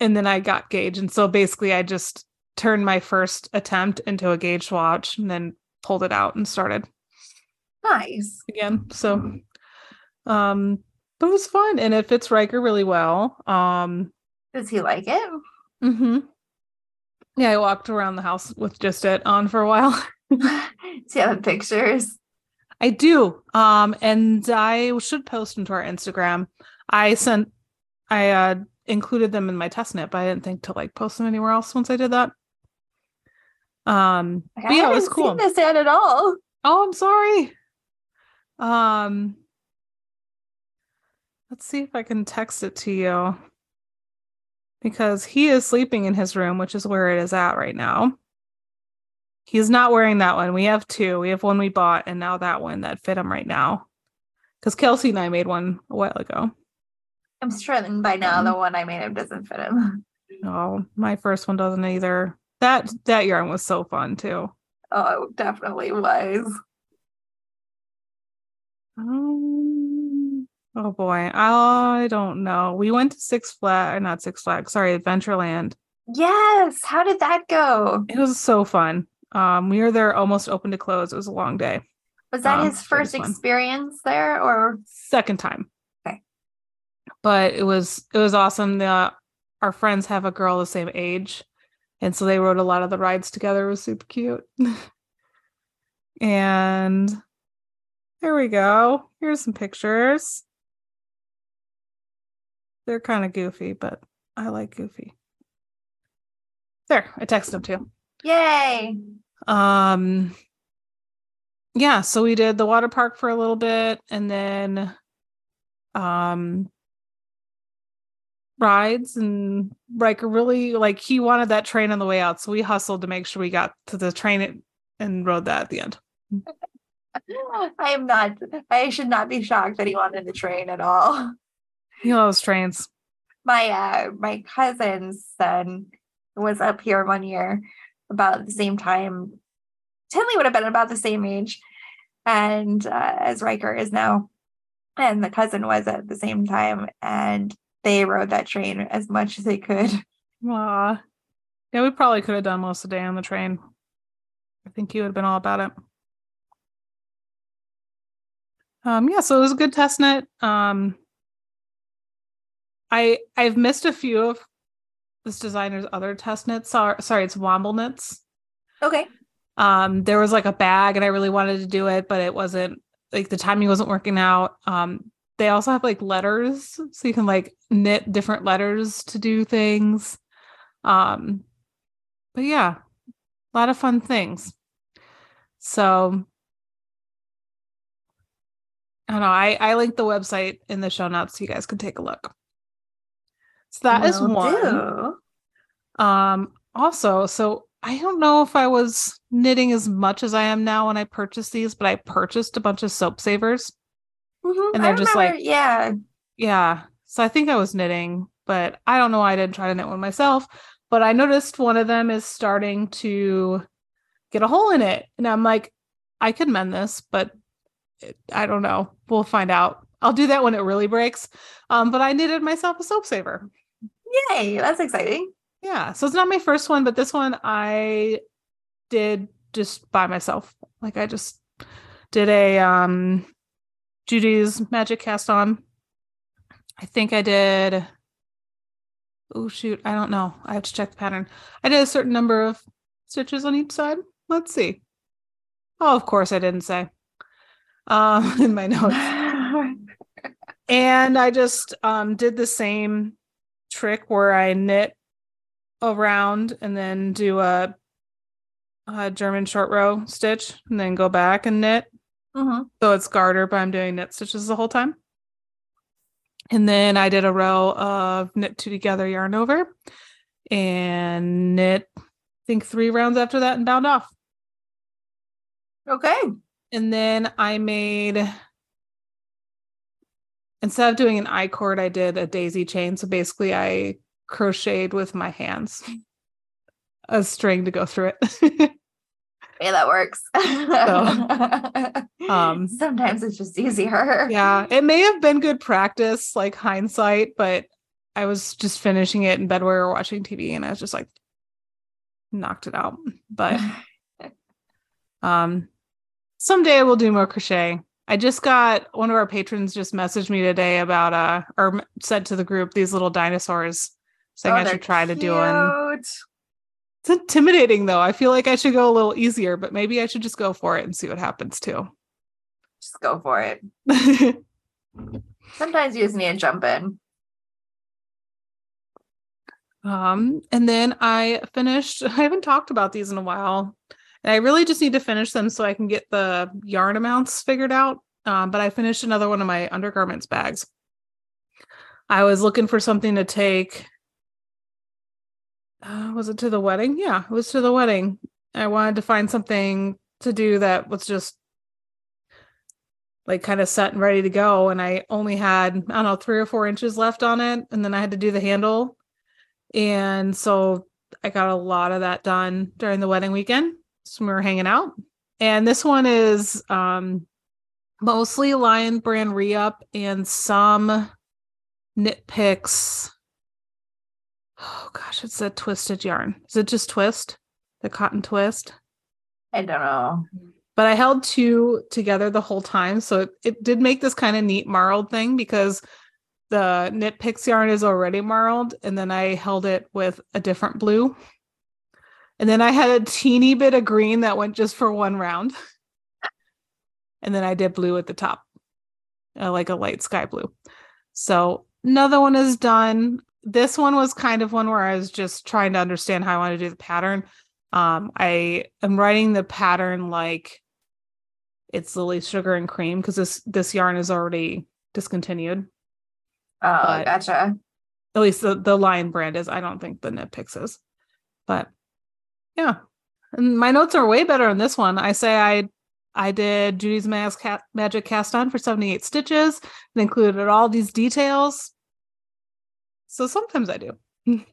and then i got gauge and so basically i just turned my first attempt into a gauge watch and then pulled it out and started Nice. again. So um but it was fun and it fits Riker really well. Um Does he like it? Mm-hmm. Yeah, I walked around the house with just it on for a while. Do you have pictures? I do. Um, and I should post into our Instagram. I sent I uh included them in my test net, but I didn't think to like post them anywhere else once I did that. Um, I yeah, it was cool. seen this ad at all. Oh, I'm sorry. Um, let's see if I can text it to you because he is sleeping in his room, which is where it is at right now. He's not wearing that one. We have two. We have one we bought, and now that one that fit him right now. Because Kelsi and I made one a while ago. I'm struggling by now. Um, The one I made him doesn't fit him. Oh, my first one doesn't either. That that yarn was so fun too. Oh, it definitely was. Um, oh boy, I don't know. We went to Six Flags, not Six Flags, sorry, Adventureland. Yes. How did that go? It was so fun. Um, we were there almost open to close. It was a long day. Was that Um, his first experience there, or Second time. But it was it was awesome. The our friends have a girl the same age, and so they rode a lot of the rides together. It was super cute. and there we go. Here's some pictures. They're kind of goofy, but I like goofy. There, I texted them too. yay? Um yeah, so we did the water park for a little bit and then um rides and Riker really like he wanted that train on the way out, so we hustled to make sure we got to the train and- rode that at the end. I am not. I should not be shocked that he wanted the train at all. You know those trains. My uh, my cousin's son was up here one year about the same time. Tinley would have been about the same age, and uh, as Riker is now, and the cousin was at the same time, and they rode that train as much as they could. Aw. Yeah, we probably could have done most of the day on the train. I think you would have been all about it. Um, yeah, so it was a good test net. Um, I I've missed a few of this designer's other test nets. Sorry, sorry, it's Womble knits. Okay. Um, there was like a bag, and I really wanted to do it, but it wasn't like the timing wasn't working out. Um, they also have like letters, so you can like knit different letters to do things. Um, but yeah, a lot of fun things. So I don't know. I I linked the website in the show notes so you guys can take a look. So that is Will one. do. Um, also, so I don't know if I was knitting as much as I am now when I purchased these, but I purchased a bunch of soap savers. Mhm, And I they're just remember- like- yeah. Yeah. So I think I was knitting, but I don't know why I didn't try to knit one myself. But I noticed one of them is starting to get a hole in it. And I'm like, I could mend this, but I don't know. We'll find out. I'll do that when it really breaks. Um, but I knitted myself a soap saver. Yay, that's exciting. Yeah. So it's not my first one, but this one I did just by myself. Like I just did a um Judy's magic cast on. I think I did oh shoot, I don't know. I have to check the pattern. I did a certain number of stitches on each side. Let's see. Oh, of course I didn't say. Um in my notes. And I just um did the same trick where I knit around and then do a, a German short row stitch and then go back and knit. Mhm. So it's garter, but I'm doing knit stitches the whole time. And then I did a row of knit two together yarn over and knit, I think three rounds after that and bound off. Okay. And then I made instead of doing an I cord, I did a daisy chain. So basically I crocheted with my hands a string to go through it. Yeah, that works. um Sometimes it's just easier. yeah, it may have been good practice, like hindsight, but I was just finishing it in bed where we were watching TV and I was just like knocked it out. But um someday I will do more crochet. I just got one of our patrons just messaged me today about uh or said to the group these little dinosaurs saying Oh, I should try to do one. It's intimidating though. I feel like I should go a little easier, but maybe I should just go for it and see what happens too. Just go for it. Sometimes you just need to jump in. um, and then I finished, I haven't talked about these in a while. And I really just need to finish them so I can get the yarn amounts figured out. Um, but I finished another one of my undergarments bags. I was looking for something to take. Uh, was it to the wedding? Yeah, it was to the wedding. I wanted to find something to do that was just like kind of set and ready to go. And I only had, I don't know, three or four inches left on it. And then I had to do the handle. And so I got a lot of that done during the wedding weekend. So we were hanging out. And this one is um mostly Lion brand re-up and some Knit Picks. Oh gosh, it's a twisted yarn. Is it just twist? The cotton twist? I don't know. But I held two together the whole time. So it, it did make this kind of neat marled thing because the Knit Picks yarn is already marled. And then I held it with a different blue. And then I had a teeny bit of green that went just for one round. And then I did blue at the top, uh, like a light sky blue. So another one is done. This one was kind of one where I was just trying to understand how I want to do the pattern. Um, I am writing the pattern like it's lily sugar and cream because this this yarn is already discontinued. Oh, But- gotcha. At least the the lion brand is. I don't think the Knit Picks is, but yeah. And my notes are way better on this one. I say I I did Judy's Mask Magic Cast On for 78 stitches and included all these details. So sometimes I do.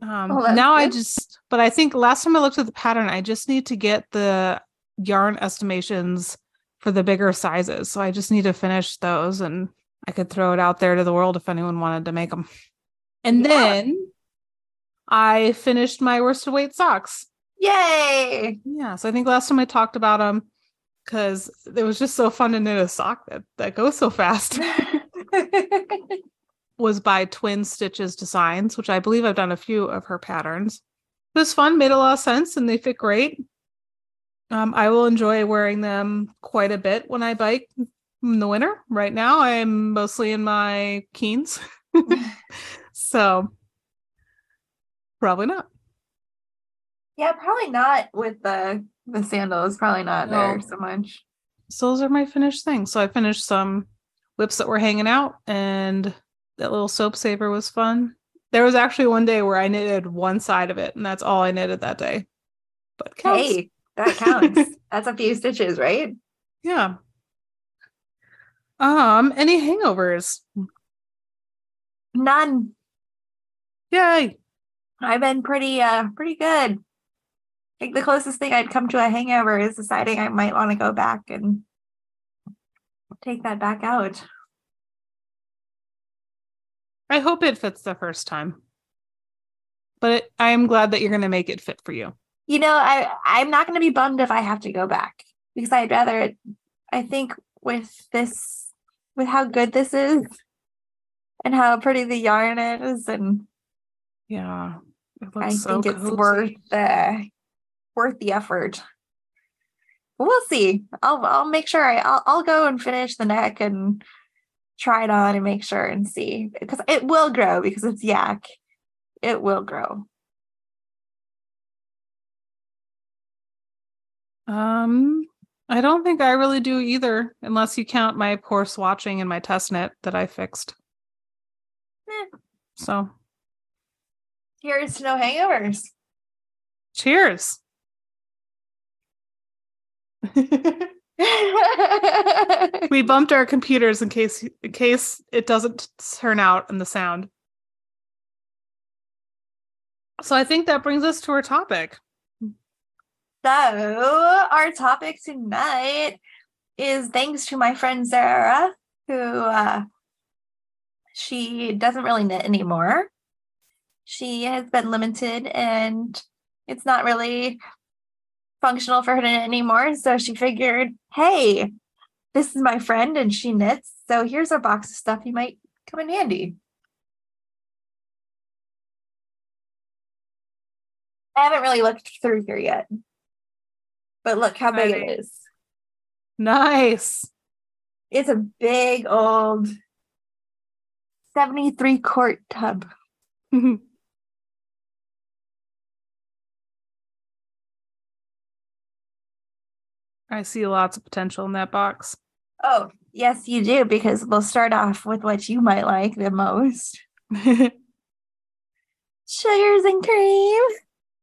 Um, now I just, but I think last time I looked at the pattern, I just need to get the yarn estimations for the bigger sizes. So I just need to finish those and I could throw it out there to the world if anyone wanted to make them. And Yeah. then I finished my worsted weight socks. Yay! Yeah. So I think last time I talked about them because it was just so fun to knit a sock that, that goes so fast. was by Twin Stitches Designs, which I believe I've done a few of her patterns. It was fun, made a lot of sense, and they fit great. Um, I will enjoy wearing them quite a bit when I bike in the winter. Right now, I'm mostly in my Keens, so probably not. yeah, probably not with the the sandals. Probably not there No. so much. So those are my finished things. So I finished some WIPs that were hanging out, and that little soap saver was fun. There was actually one day where I knitted one side of it, and that's all I knitted that day. But counts. Hey, that counts. That's a few stitches, right? Yeah. Um, any hangovers? None. Yay. I've been pretty uh pretty good. I think the closest thing I'd come to a hangover is deciding I might want to go back and take that back out. I hope it fits the first time. But I am glad that you're going to make it fit for you. You know, I I'm not going to be bummed if I have to go back because I'd rather it. I think with this, with how good this is, and how pretty the yarn is, and Yeah. It I so think it's worth the worth the effort. But we'll see. I'll I'll make sure I I'll, I'll go and finish the neck and try it on and make sure and see because it will grow because it's yak. It will grow. Um, I don't think I really do either, unless you count my poor swatching and my test knit that I fixed. Eh. So, Here's no hangovers. cheers. we bumped our computers in case in case it doesn't turn out in the sound. So I think that brings us to our topic. So, our topic tonight is thanks to my friend Sarah, who uh, she doesn't really knit anymore. She has been limited and it's not really functional for her anymore. So she figured, hey, this is my friend and she knits. So here's a box of stuff you might come in handy. I haven't really looked through here yet. But look how big nice. it is. Nice. It's a big old 73 quart tub. I see lots of potential in that box. Oh, yes, you do, because we'll start off with what you might like the most sugars and cream.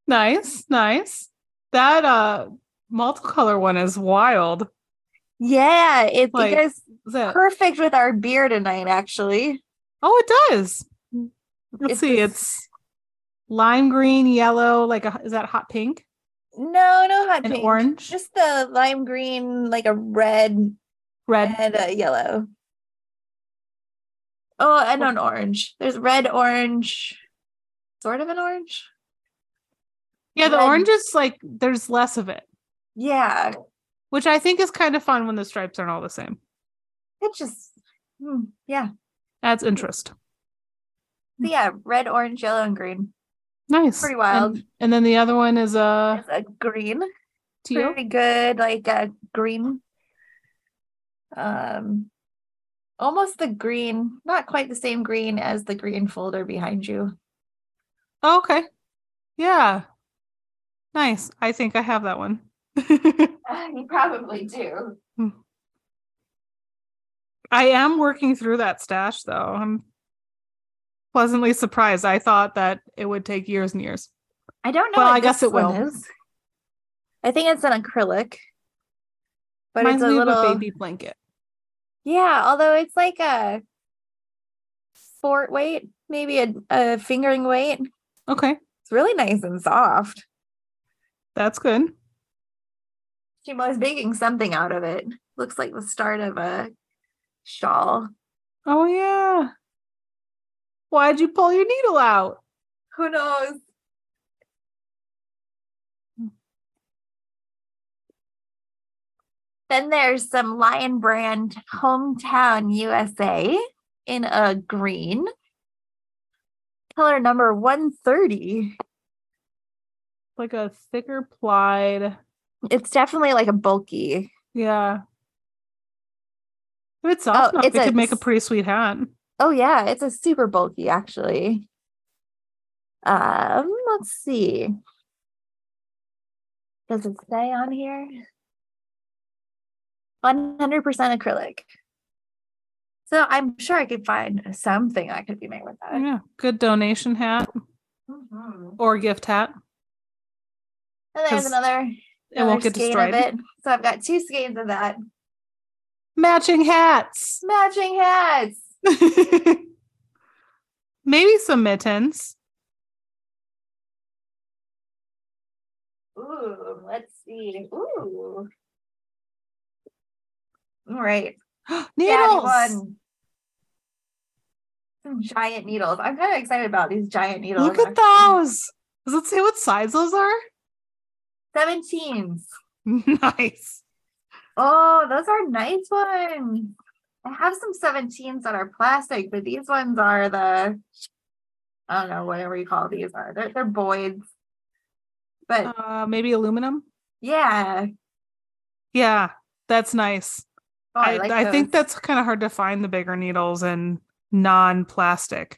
nice, nice. That uh multicolor one is wild. Yeah, it, Like- it goes Is that perfect with our beer tonight, actually. Oh, it does. Let's It's see. this- It's lime green, yellow, like a is that hot pink No, no hot pink. orange, Just the lime green, like a red red. and a yellow. Oh, and an orange. There's red, orange, sort of an orange. Yeah, the red. orange is like there's less of it, Yeah, which I think is kind of fun when the stripes aren't all the same. it just, hmm, yeah. Adds interest. So yeah, red, orange, yellow, and green. Nice. Pretty wild. And, and then the other one is uh It's a green, teal. pretty good, like a green. Um, almost the green, not quite the same green as the green folder behind you. Oh, okay. Yeah. Nice. I think I have that one. You probably do. I am working through that stash though. I'm pleasantly surprised. I thought that it would take years and years. I don't know. Well, what I guess it will. is. I think it's an acrylic, but Reminds it's a little. baby blanket. Yeah, although it's like a fort weight, maybe a, a fingering weight. Okay. It's really nice and soft. That's good. She was making something out of it. Looks like the start of a shawl. Oh yeah. Why'd you pull your needle out? Who knows? Then there's some Lion Brand Hometown USA in a green. Color number 130. Like a thicker plied. It's definitely like a bulky. Yeah. If it's oh, soft Oh, enough, it's it could make a pretty sweet hat. Oh yeah, it's a super bulky actually. Um, let's see. Does it say on here? 100% acrylic. So I'm sure I could find something I could be made with that. Yeah. Good donation hat Mhm. or gift hat. And there's another, It won't get of destroyed. it. So I've got two skeins of that. Matching hats. Matching hats. Maybe some mittens. Ooh, let's see. Ooh. All right. Needles. Some giant needles. I'm kind of excited about these giant needles. Look at actually. those. Does it say what size those are? 17s. nice. Oh, those are nice ones. I have some 17s that are plastic, but these ones are the I don't know, whatever you call these are. They're they're Boyds. But Uh, maybe aluminum. yeah. Yeah, that's nice. Oh, I, like I think that's kind of hard to find the bigger needles and non-plastic.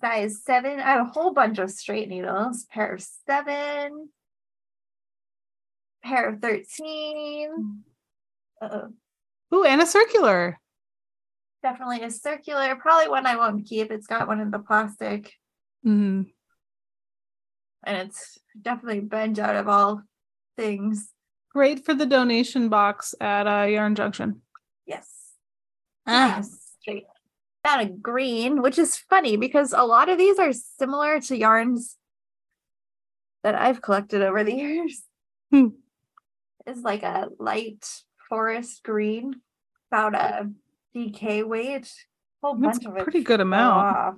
size seven. I have a whole bunch of straight needles. Pair of seven. Pair of 13. Uh-oh. Ooh, and a circular. Definitely a circular. Probably one I won't keep. It's got one in the plastic. Mhm. And it's definitely bent out of all things. Great for the donation box at uh, Yarn Junction. Yes. Ah. Straight. Found a green, which is funny because a lot of these are similar to yarns that I've collected over the years. Hmm. It's like a light forest green, about a DK weight. Whole That's bunch of it. pretty good amount. off.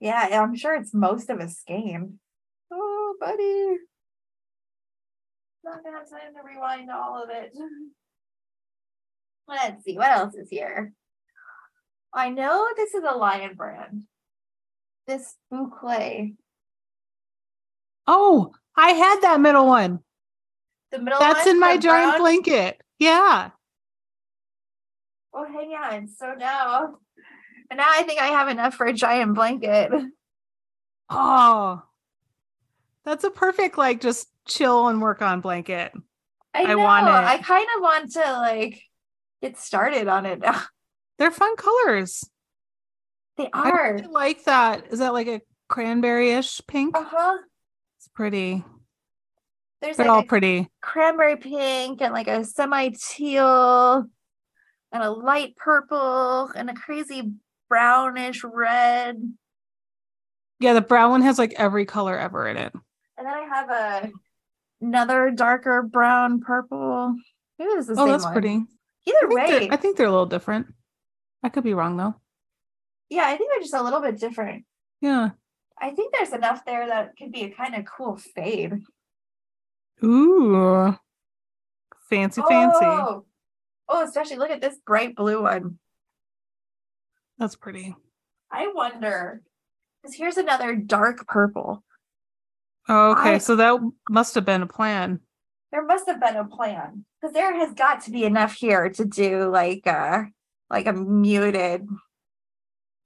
Yeah, I'm sure it's most of a skein. Oh, buddy. Not gonna have time to rewind all of it. Let's see, what else is here? I know this is a lion brand. This boucle. Oh, I had that middle one. The middle That's in my giant brown? blanket. Yeah. Oh, hang on. So now, and now I think I have enough for a giant blanket. Oh. That's a perfect like just chill and work on blanket. I, I know. want it. I kind of want to like get started on it now. They're fun colors. They are. really like that. Is that like a cranberry-ish pink? Uh huh. It's pretty. There's They're like all pretty. cranberry pink and like a semi teal and a light purple and a crazy brownish red. Yeah, the brown one has like every color ever in it. And then I have a another darker brown purple. Maybe this is the Oh, that's one. pretty. Either they're, way, I think they're a little different. I could be wrong though. yeah, I think they're just a little bit different. Yeah. I think there's enough there that could be a kind of cool fade. Ooh. Fancy, fancy. Oh. Oh, especially look at this bright blue one. That's pretty. I wonder, because here's another dark purple. Oh, okay. I- so that must have been a plan. There must have been a plan because there has got to be enough here to do like a like a muted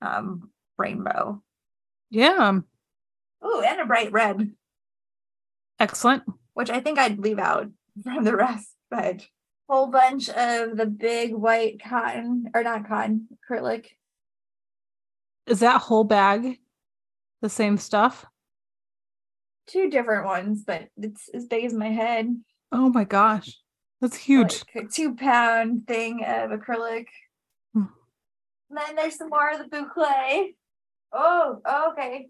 um rainbow. Yeah. Oh, and a bright red, Excellent. which I think I'd leave out from the rest, but whole bunch of the big white cotton or not cotton acrylic. Is that whole bag the same stuff? Two different ones, but it's as big as my head. Oh my gosh. That's huge. Like a two pound thing of acrylic. Hmm. And then there's some more of the boucle. Oh, okay.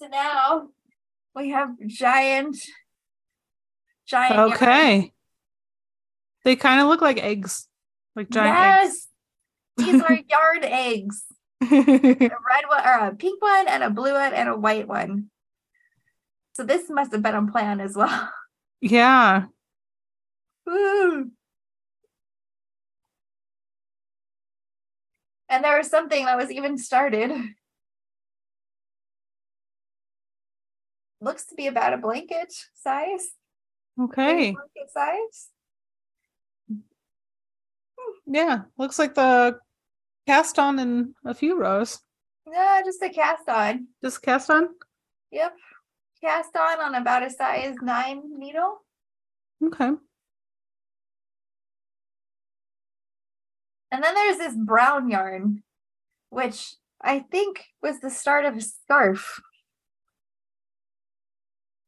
So now we have giant, giant. yarn. They kind of look like eggs, like giant eggs. Yes, these are yard eggs. eggs. A red one, or a pink one, and a blue one, and a white one. So this must have been a plan as well. yeah. And there was something that was even started. Looks to be about a blanket size. Okay. Blanket size. Yeah. Looks like the cast on in a few rows. No, just a cast on. Just cast on? Yep. Cast on on about a size nine needle. Okay. And then there's this brown yarn, which I think was the start of a scarf.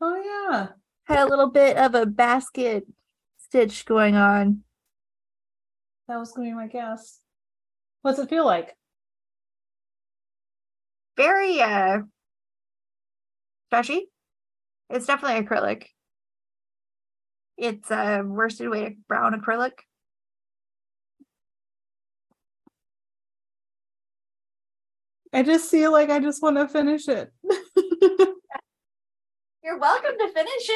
Oh yeah. Had a little bit of a basket stitch going on. That was gonna be my guess. What's it feel like? Very uh stretchy. It's definitely acrylic. It's a worsted weight brown acrylic. I just feel like I just want to finish it. You're welcome to finish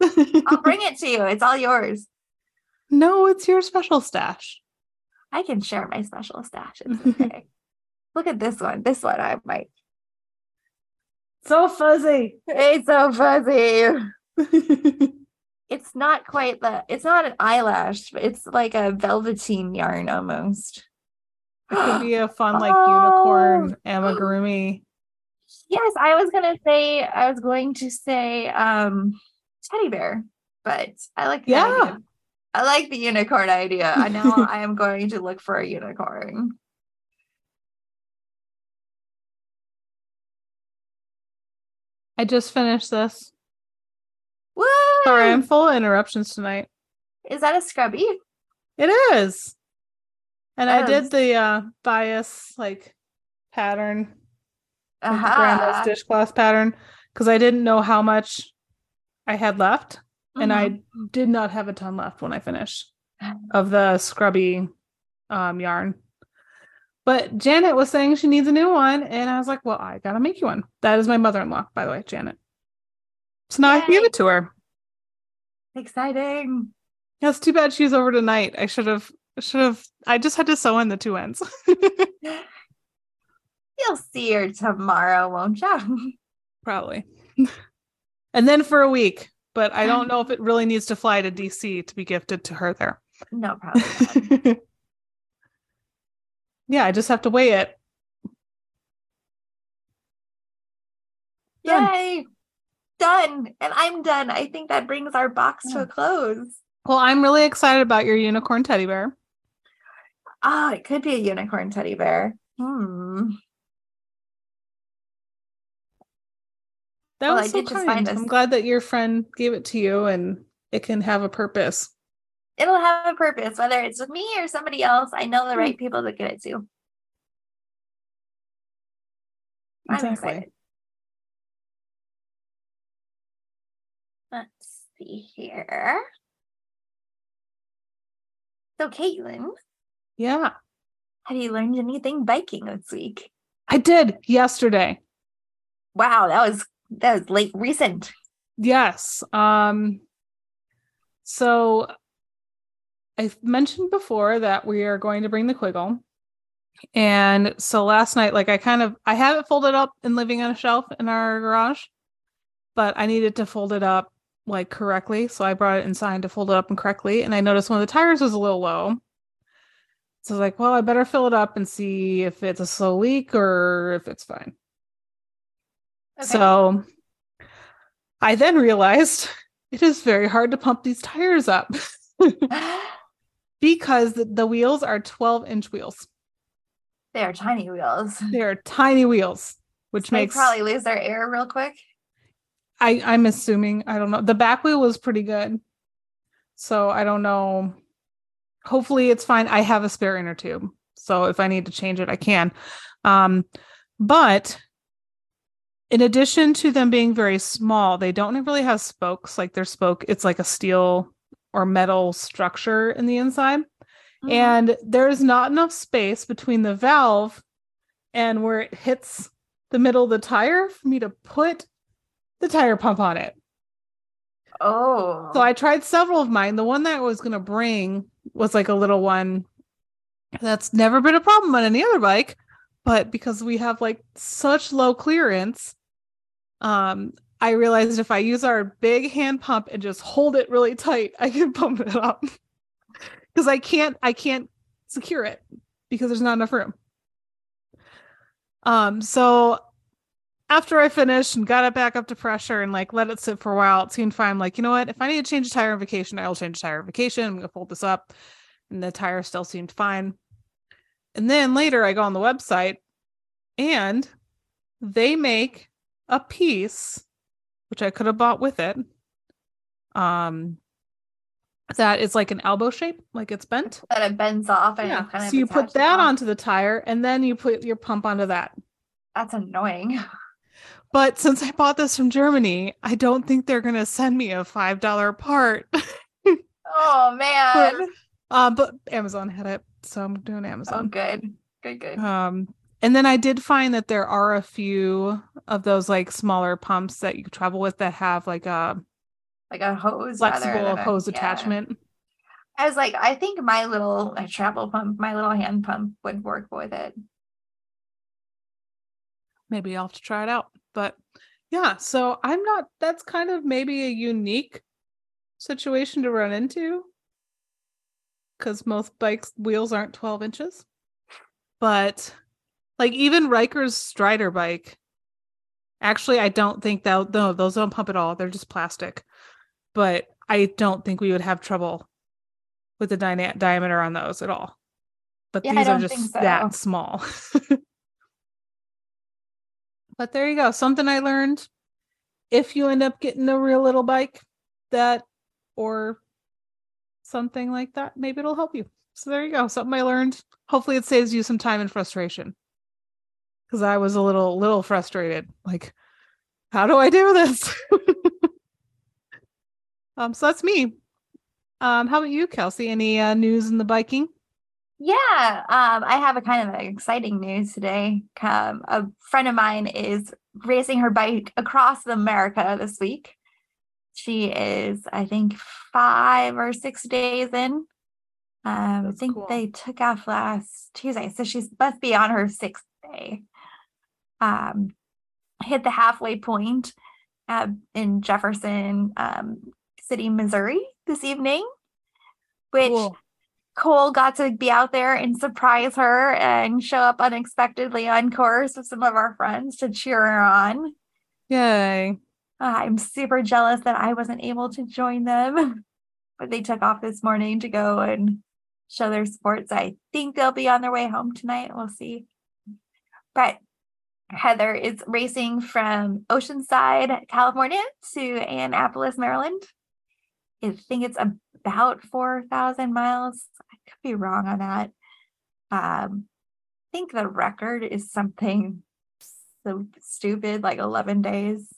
it. I'll bring it to you. It's all yours. no, it's your special stash. I can share my special stash. It's okay. Look at this one. This one I might. So fuzzy. It's so fuzzy. It's not quite the. It's not an eyelash, but it's like a velveteen yarn almost. It could be a fun like Oh. unicorn amigurumi. Yes, I was gonna say I was going to say um teddy bear, but I like the Yeah. idea. I like the unicorn idea. I know I am going to look for a unicorn. I just finished this. Woo! Sorry, I'm full of interruptions tonight. Is that a scrubby? It is. And I did the uh bias like pattern, Uh-huh. grandma's dishcloth pattern, because I didn't know how much I had left. And Mhm. I did not have a ton left when I finished of the scrubby um yarn. But Janet was saying she needs a new one, and I was like, "Well, I gotta make you one." That is my mother-in-law, by the way, Janet. So now I can give it to her. exciting. That's too bad she's over tonight. I should have, should have. I just had to sew in the two ends. You'll see her tomorrow, won't you? Probably. and then for a week, but I don't know if it really needs to fly to DC to be gifted to her there. No problem. yeah, I just have to weigh it. Done. Yay! Done. And I'm done. I think that brings our box yeah. to a close. Well, I'm really excited about your unicorn teddy bear. Ah, oh, it could be a unicorn teddy bear. Hmm. That well, was so kind. I'm glad that your friend gave it to you and it can have a purpose. It'll have a purpose, whether it's with me or somebody else. I know the right people to give it to. I'm excited. Let's see here. So, Caitlyn. Yeah. Have you learned anything biking this week? I did yesterday. Wow, that was that was late recent. Yes. Um so I mentioned before that we are going to bring the Kwiggle. And so last night, like I kind of I have it folded up and living on a shelf in our garage, but I needed to fold it up like correctly. So I brought it inside to fold it up and correctly. And I noticed one of the tires was a little low. So I was like, well, I better fill it up and see if it's a slow leak or if it's fine. Okay. So I then realized it is very hard to pump these tires up because the, wheels are 12 inch wheels. They are tiny wheels. They are tiny wheels, which they makes probably lose their air real quick. I, I'm assuming, I don't know. The back wheel was pretty good. So I don't know. Hopefully it's fine. I have a spare inner tube. So if I need to change it, I can. Um, but in addition to them being very small, they don't really have spokes. Like their spoke, it's like a steel or metal structure in the inside. Mm-hmm. And there's not enough space between the valve and where it hits the middle of the tire for me to put the tire pump on it. Oh. So I tried several of mine. The one that I was going to bring was like a little one that's never been a problem on any other bike. But because we have like such low clearance, um, I realized if I use our big hand pump and just hold it really tight, I can pump it up. Because I can't I can't secure it because there's not enough room. Um, so after I finished and got it back up to pressure and like let it sit for a while, it seemed fine. like, you know what? If I need to change a tire on vacation, I'll change a tire on vacation. I'm gonna fold this up. And the tire still seemed fine. And then later I go on the website and they make a piece, which I could have bought with it, um, that is like an elbow shape, like it's bent. That it bends off and yeah. so you put that onto the tire and then you put your pump onto that. That's annoying. But since I bought this from Germany, I don't think they're gonna send me a five dollar part. oh man. But, uh, but Amazon had it, so I'm doing Amazon. Oh, good, good, good. Um, and then I did find that there are a few of those like smaller pumps that you travel with that have like a like a hose flexible hose a, attachment. Yeah. I was like, I think my little travel pump, my little hand pump would work with it. Maybe I'll have to try it out. But yeah, so I'm not that's kind of maybe a unique situation to run into because most bikes wheels aren't 12 inches. But like even Riker's Strider bike. Actually, I don't think that no, those don't pump at all. They're just plastic. But I don't think we would have trouble with the dyna- diameter on those at all. But yeah, these are just so. that small. but there you go. Something I learned. If you end up getting a real little bike that or something like that, maybe it'll help you. So there you go. Something I learned. Hopefully it saves you some time and frustration because I was a little little frustrated. Like, how do I do this? um, so that's me. Um, how about you, Kelsi? Any uh, news in the biking? Yeah, um, I have a kind of exciting news today. Um, a friend of mine is racing her bike across America this week. She is, I think, five or six days in. Um, I think cool. they took off last Tuesday, so she must be on her sixth day um, hit the halfway point uh, in Jefferson um, City, Missouri this evening, which Cool. Cole got to be out there and surprise her and show up unexpectedly on course with some of our friends to cheer her on. Yay. Uh, I'm super jealous that I wasn't able to join them, but they took off this morning to go and show their sports. I think they'll be on their way home tonight. We'll see. But Heather is racing from Oceanside, California to Annapolis, Maryland. I think it's about 4,000 miles. I could be wrong on that. Um, I think the record is something so stupid, like 11 days.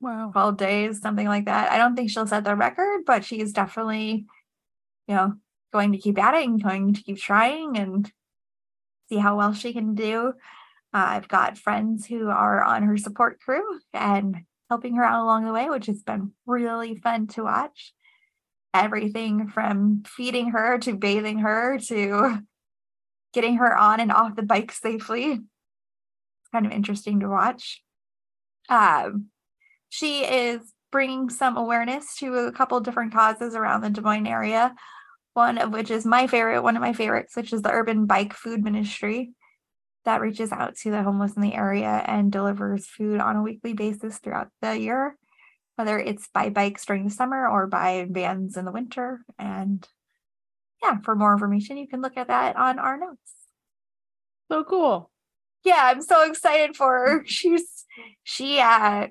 Wow. 12 days, something like that. I don't think she'll set the record, but she's definitely, you know, going to keep at it and going to keep trying and see how well she can do. Uh, I've got friends who are on her support crew and helping her out along the way, which has been really fun to watch. Everything from feeding her to bathing her to getting her on and off the bike safely. It's kind of interesting to watch. Um, she is bringing some awareness to a couple different causes around the Des Moines area. One of which is my favorite, one of my favorites, which is the Urban Bike Food Ministry that reaches out to the homeless in the area and delivers food on a weekly basis throughout the year, whether it's by bikes during the summer or by vans in the winter. And yeah, for more information, you can look at that on our notes So cool. yeah, I'm so excited for her. She's she uh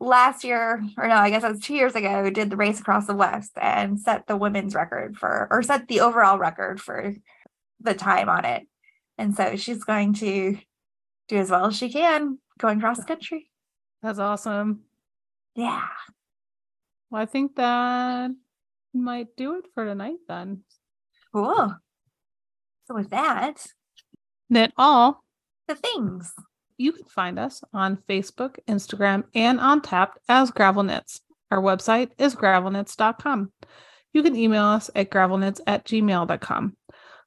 last year, or no, I guess it was two years ago, did the race across the West and set the women's record for or set the overall record for the time on it. And so she's going to do as well as she can going cross country. That's awesome. Yeah. Well, I think that might do it for tonight then. Cool. So with that, Knit all. the things. You can find us on Facebook, Instagram, and on Tapped as Gravel Knits. Our website is gravelknits.com. You can email us at gravelknits at gmail.com.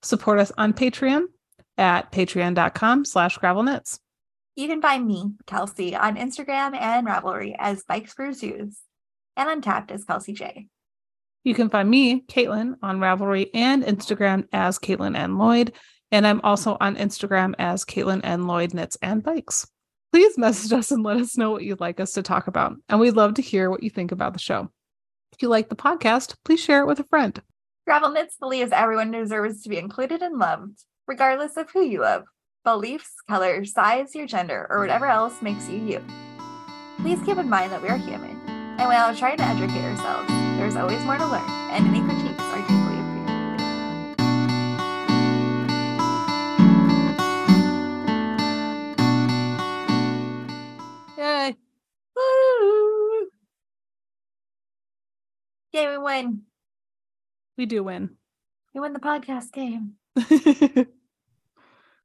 Support us on Patreon at patreon.com slash gravelknits. You can find me, Kelsi, on Instagram and Ravelry as Bikes for Zoos and Untappd as Kelsi J. You can find me, Caitlyn, on Ravelry and Instagram as Caitlyn and Lloyd. And I'm also on Instagram as Caitlyn and Lloyd Knits and Bikes. Please message us and let us know what you'd like us to talk about. And we'd love to hear what you think about the show. If you like the podcast, please share it with a friend. Gravel Knits believes everyone deserves to be included and loved, regardless of who you love, beliefs, color, size, your gender, or whatever else makes you you. Please keep in mind that we are human, and while trying to educate ourselves, there's always more to learn, and any critiques are deeply appreciated. Yay. Woo! Yay, we win. We do win. We win the podcast game.